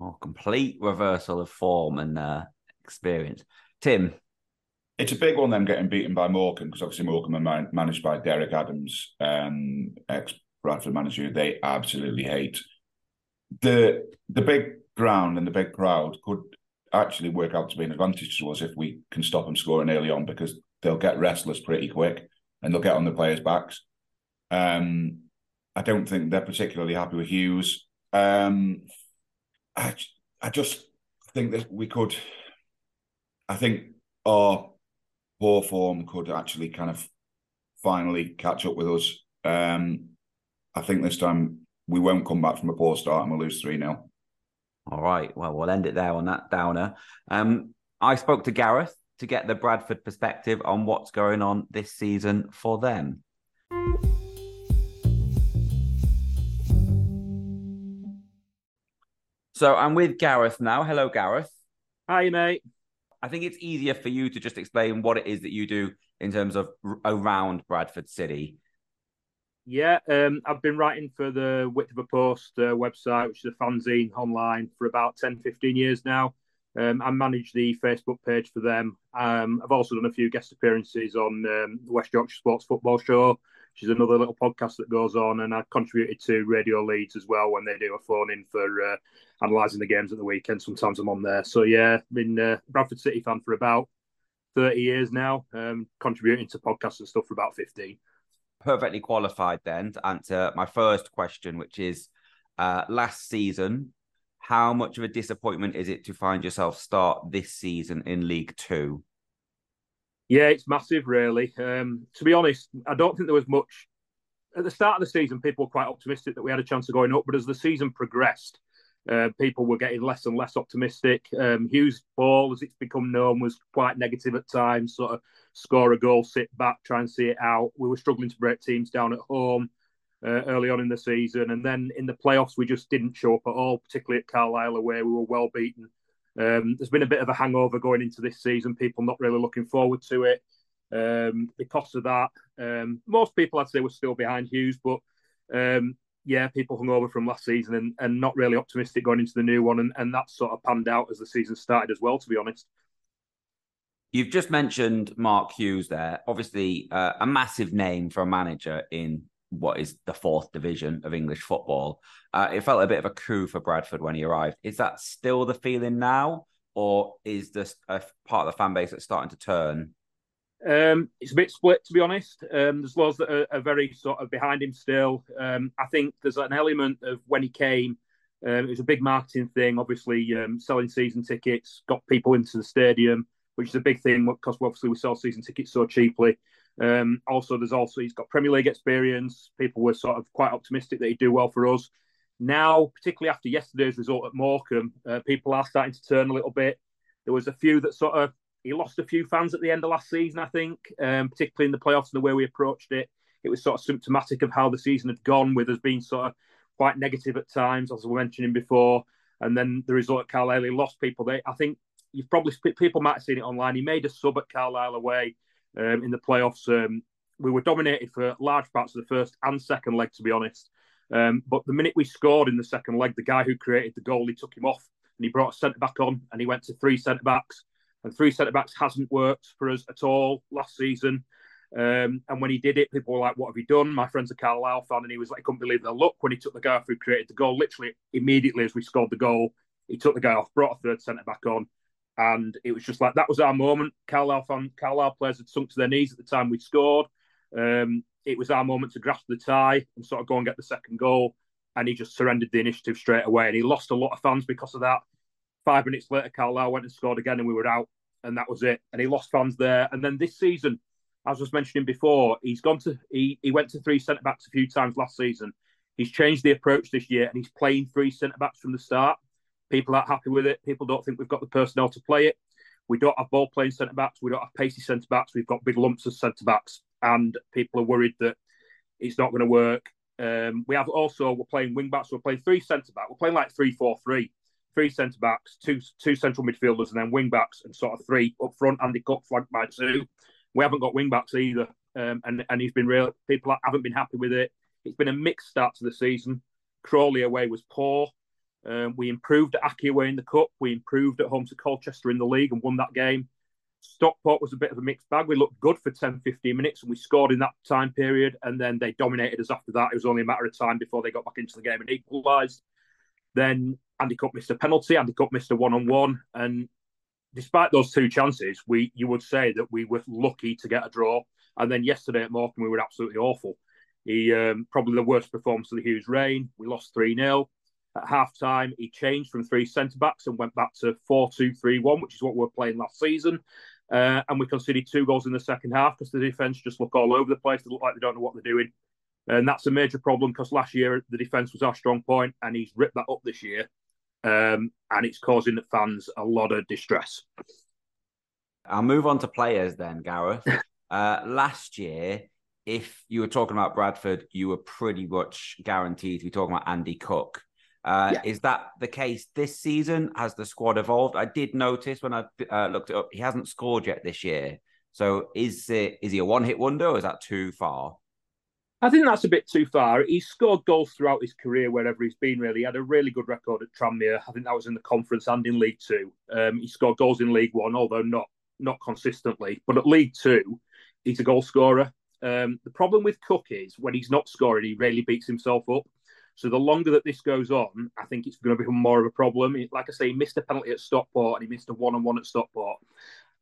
Oh, complete reversal of form and uh, experience. Tim? It's a big one, them getting beaten by Morecambe, because obviously Morecambe are man- managed by Derek Adams, um, ex Bradford manager. They absolutely hate the the big ground and the big crowd could actually work out to be an advantage to us if we can stop them scoring early on because they'll get restless pretty quick and they'll get on the players' backs. Um, I don't think they're particularly happy with Hughes. Um, I, I just think that we could. I think our poor form could actually kind of finally catch up with us. Um, I think this time we won't come back from a poor start and we'll lose 3 0. All right. Well, we'll end it there on that downer. Um, I spoke to Gareth to get the Bradford perspective on what's going on this season for them. So I'm with Gareth now. Hello, Gareth. Hi, mate. I think it's easier for you to just explain what it is that you do in terms of around Bradford City. Yeah, um, I've been writing for the Width of a Post uh, website, which is a fanzine online, for about 10, 15 years now. Um, I manage the Facebook page for them. Um, I've also done a few guest appearances on um, the West Yorkshire Sports Football Show, which is another little podcast that goes on. And I contributed to Radio Leeds as well when they do a phone in for uh, analysing the games at the weekend. Sometimes I'm on there. So, yeah, been a uh, Bradford City fan for about 30 years now, um, contributing to podcasts and stuff for about 15. Perfectly qualified then to answer my first question, which is uh, last season, how much of a disappointment is it to find yourself start this season in League Two? Yeah, it's massive, really. Um, to be honest, I don't think there was much at the start of the season. People were quite optimistic that we had a chance of going up, but as the season progressed, uh, people were getting less and less optimistic. Um, Hughes' ball, as it's become known, was quite negative at times. Sort of score a goal, sit back, try and see it out. We were struggling to break teams down at home uh, early on in the season. And then in the playoffs, we just didn't show up at all, particularly at Carlisle away. We were well beaten. Um, there's been a bit of a hangover going into this season, people not really looking forward to it. Um, because of that, um, most people I'd say were still behind Hughes, but um, yeah, people hung over from last season and, and not really optimistic going into the new one. And, and that sort of panned out as the season started as well, to be honest. You've just mentioned Mark Hughes there. Obviously, uh, a massive name for a manager in what is the fourth division of English football. Uh, it felt a bit of a coup for Bradford when he arrived. Is that still the feeling now, or is this a part of the fan base that's starting to turn? Um, it's a bit split, to be honest. Um, there's loads that are, are, very sort of behind him still. Um, I think there's an element of when he came, um, it was a big marketing thing. Obviously, um, selling season tickets got people into the stadium, which is a big thing because obviously we sell season tickets so cheaply. Um, also, there's also he's got Premier League experience. People were sort of quite optimistic that he'd do well for us. Now, particularly after yesterday's result at Morecambe, uh, people are starting to turn a little bit. There was a few that sort of he lost a few fans at the end of last season, I think, um, particularly in the playoffs and the way we approached it. It was sort of symptomatic of how the season had gone, with us being sort of quite negative at times, as we were mentioning before. And then the result at Carlisle, lost people. They, I think you've probably people might have seen it online. He made a sub at Carlisle away um, in the playoffs. Um, we were dominated for large parts of the first and second leg, to be honest. Um, but the minute we scored in the second leg, the guy who created the goal, he took him off and he brought a centre back on and he went to three centre backs. And three centre backs hasn't worked for us at all last season. Um, and when he did it, people were like, "What have you done?" My friend's a Carlisle fan, and he was like, "I couldn't believe the luck when he took the guy off who created the goal." Literally immediately as we scored the goal, he took the guy off, brought a third centre back on, and it was just like that was our moment. Carlisle fan, Carlisle players had sunk to their knees at the time we scored. Um, it was our moment to grasp the tie and sort of go and get the second goal. And he just surrendered the initiative straight away. And he lost a lot of fans because of that. Five minutes later, Carlisle went and scored again, and we were out. And that was it. And he lost fans there. And then this season, as I was mentioning before, he's gone to he he went to three centre backs a few times last season. He's changed the approach this year, and he's playing three centre backs from the start. People aren't happy with it. People don't think we've got the personnel to play it. We don't have ball playing centre backs. We don't have pacey centre backs. We've got big lumps of centre backs, and people are worried that it's not going to work. Um, we have also we're playing wing backs. We're playing three centre back. We're playing like three four three. three centre backs, two two central midfielders, and then wing backs, and sort of three up front. Andy Cook flanked by two. We haven't got wing backs either, um, and and he's been real. People haven't been happy with it. It's been a mixed start to the season. Crawley away was poor. Um, we improved at Accy away in the cup. We improved at home to Colchester in the league and won that game. Stockport was a bit of a mixed bag. We looked good for 10, 15 minutes and we scored in that time period. And then they dominated us after that. It was only a matter of time before they got back into the game and equalised. Then Andy Cook missed a penalty. Andy Cook missed a one on one. And despite those two chances, we you would say that we were lucky to get a draw. And then yesterday at Morecambe, we were absolutely awful. He um, probably the worst performance of the Hughes reign. We lost 3 0. At half time, he changed from three centre backs and went back to 4 2 3 1, which is what we were playing last season. Uh, and we conceded two goals in the second half because the defence just look all over the place. They look like they don't know what they're doing. And that's a major problem because last year the defence was our strong point and he's ripped that up this year. Um, and it's causing the fans a lot of distress. I'll move on to players then, Gareth. uh, last year, if you were talking about Bradford, you were pretty much guaranteed to be talking about Andy Cook. Uh, yeah. Is that the case this season? Has the squad evolved? I did notice when I uh, looked it up, he hasn't scored yet this year. So is it is he a one hit wonder or is that too far? I think that's a bit too far. He's scored goals throughout his career wherever he's been. Really, he had a really good record at Tranmere. I think that was in the conference and in League Two. Um, he scored goals in League One, although not not consistently. But at League Two, he's a goal scorer. Um, the problem with Cook is when he's not scoring, he really beats himself up. So the longer that this goes on, I think it's going to become more of a problem. Like I say, he missed a penalty at Stockport and he missed a one-on-one at Stockport.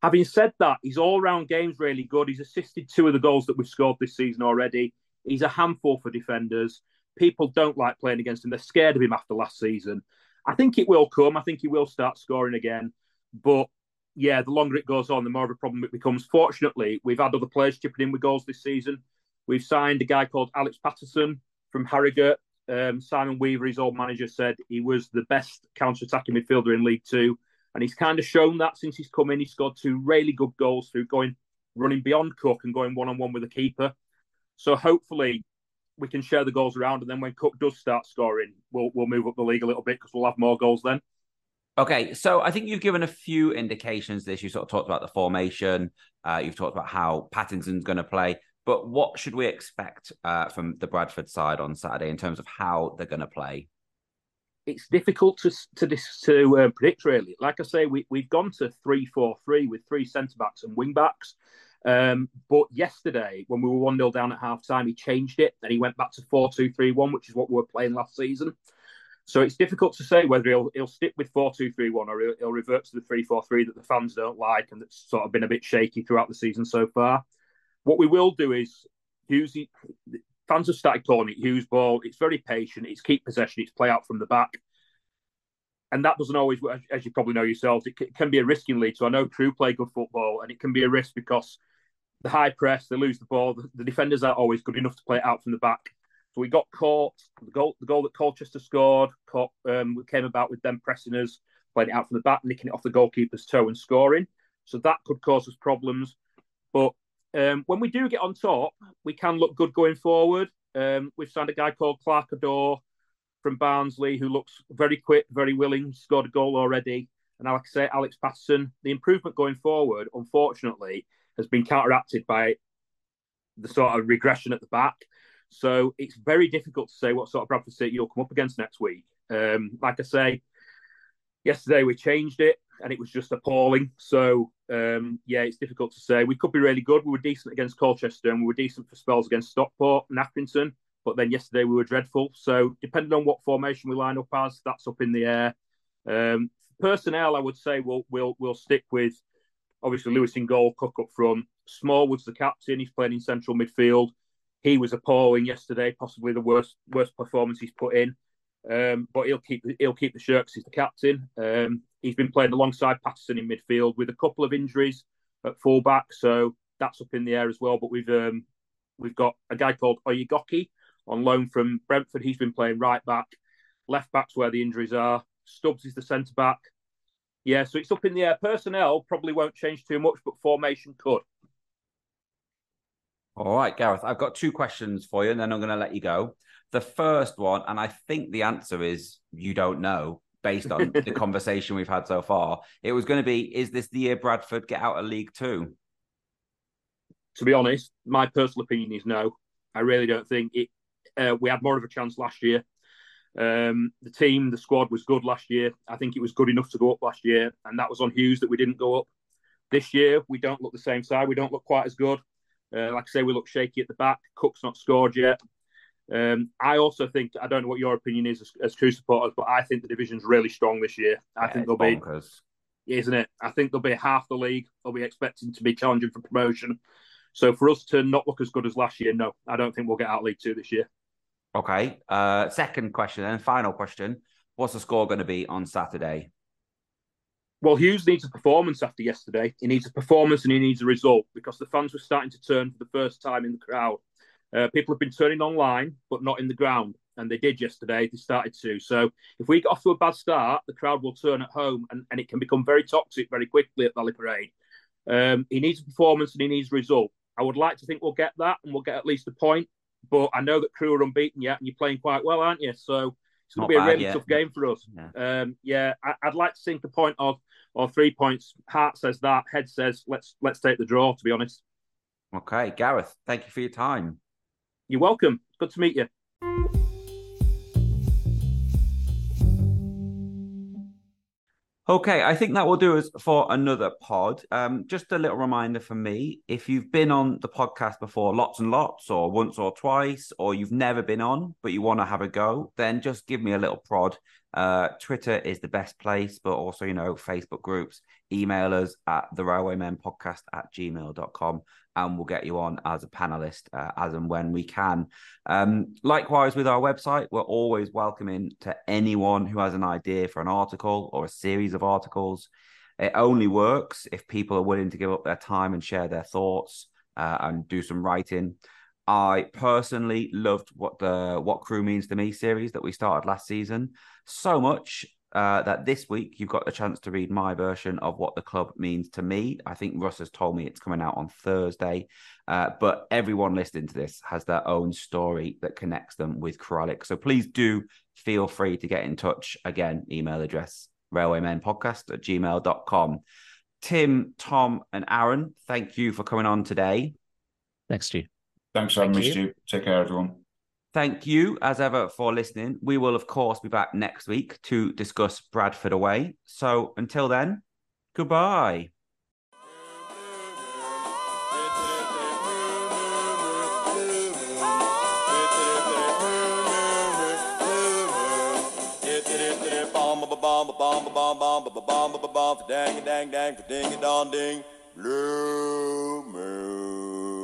Having said that, his all-round game's really good. He's assisted two of the goals that we've scored this season already. He's a handful for defenders. People don't like playing against him. They're scared of him after last season. I think it will come. I think he will start scoring again. But yeah, the longer it goes on, the more of a problem it becomes. Fortunately, we've had other players chipping in with goals this season. We've signed a guy called Alex Pattison from Harrogate um, Simon Weaver, his old manager, said he was the best counter-attacking midfielder in League Two, and he's kind of shown that since he's come in. He scored two really good goals through going running beyond Cook and going one-on-one with the keeper. So hopefully we can share the goals around, and then when Cook does start scoring, we'll we'll move up the league a little bit because we'll have more goals then. Okay, so I think you've given a few indications. This you sort of talked about the formation. Uh, you've talked about how Pattison's going to play. But what should we expect uh, from the Bradford side on Saturday in terms of how they're going to play? It's difficult to to, to uh, predict really. Like I say, we we've gone to three four three with three centre backs and wing backs. Um, but yesterday, when we were one 0 down at half time, he changed it and he went back to four two three one, which is what we were playing last season. So it's difficult to say whether he'll he'll stick with four two three one or he'll, he'll revert to the three four three that the fans don't like and that's sort of been a bit shaky throughout the season so far. What we will do is Hughes. Fans have started calling it Hughes ball. It's very patient. It's keep possession. It's play out from the back, and that doesn't always, as you probably know yourselves, it can be a risk in league. So I know Crewe play good football, and it can be a risk because the high press, they lose the ball. The defenders aren't always good enough to play it out from the back. So we got caught. The goal, the goal that Colchester scored, caught, um, came about with them pressing us, playing it out from the back, nicking it off the goalkeeper's toe and scoring. So that could cause us problems. But um, when we do get on top, we can look good going forward. Um, we've signed a guy called Clarke Oduor from Barnsley who looks very quick, very willing, scored a goal already. And like I say, Alex Pattison, the improvement going forward, unfortunately, has been counteracted by the sort of regression at the back. So it's very difficult to say what sort of Bradford City you'll come up against next week. Um, like I say, yesterday we changed it and it was just appalling. So um, yeah, it's difficult to say. We could be really good. We were decent against Colchester and we were decent for spells against Stockport and Accrington. But then yesterday we were dreadful. So depending on what formation we line up as, that's up in the air. Um, personnel, I would say we'll we'll we'll stick with obviously Lewis in goal, Cook up front. Smallwood's the captain. He's playing in central midfield. He was appalling yesterday, possibly the worst worst performance he's put in. Um, but he'll keep he'll keep the shirt because he's the captain. Um, he's been playing alongside Pattison in midfield with a couple of injuries at fullback, so that's up in the air as well. But we've um, we've got a guy called Oyegoke on loan from Brentford. He's been playing right back, left back's where the injuries are. Stubbs is the centre back. Yeah, so it's up in the air. Personnel probably won't change too much, but formation could. All right, Gareth, I've got two questions for you, and then I'm going to let you go. The first one, and I think the answer is you don't know, based on the conversation we've had so far. It was going to be: Is this the year Bradford get out of League Two? To be honest, my personal opinion is no. I really don't think it. Uh, we had more of a chance last year. Um, the team, the squad was good last year. I think it was good enough to go up last year, and that was on Hughes that we didn't go up. This year, we don't look the same side. We don't look quite as good. Uh, like I say, we look shaky at the back. Cook's not scored yet. Um, I also think I don't know what your opinion is as, as Crewe supporters, but I think the division's really strong this year. I Yeah, think they'll bonkers. be, isn't it? I think they'll be half the league. They'll be expecting to be challenging for promotion. So for us to not look as good as last year, no, I don't think we'll get out of League Two this year. Okay. Uh, second question and final question: What's the score going to be on Saturday? Well, Hughes needs a performance after yesterday. He needs a performance and he needs a result because the fans were starting to turn for the first time in the crowd. Uh, people have been turning online, but not in the ground. And they did yesterday. They started to. So if we get off to a bad start, the crowd will turn at home and, and it can become very toxic very quickly at Valley Parade. Um, he needs a performance and he needs a result. I would like to think we'll get that and we'll get at least a point. But I know that Crewe are unbeaten yet and you're playing quite well, aren't you? So it's going to be a really yet. tough game for us. Yeah. Um, yeah, I, I'd like to think a point of or three points. Heart says that. Head says let's let's take the draw. To be honest, Okay, Gareth. Thank you for your time. You're welcome. Good to meet you. Okay, I think that will do us for another pod. Um, just a little reminder for me if you've been on the podcast before lots and lots, or once or twice, or you've never been on, but you want to have a go, then just give me a little prod. Uh, Twitter is the best place, but also, you know, Facebook groups, email us at the Railwaymen podcast at gmail.com and we'll get you on as a panelist uh, as and when we can. Um, likewise, with our website, we're always welcoming to anyone who has an idea for an article or a series of articles. It only works if people are willing to give up their time and share their thoughts uh, and do some writing. I personally loved what the What Crewe Means to Me series that we started last season so much uh, that this week you've got the chance to read my version of what the club means to me. I think Russ has told me it's coming out on Thursday, uh, but everyone listening to this has their own story that connects them with Crewe Alex. So please do feel free to get in touch. Again, email address railwaymenpodcast at gmail.com. Tim, Tom, and Aaron, thank you for coming on today. Thanks, Stu. Thanks for having Thank me, you. Stu. Take care, everyone. Thank you, as ever, for listening. We will, of course, be back next week to discuss Bradford away. So until then, goodbye. Dang dang dang ding dong ding blue moon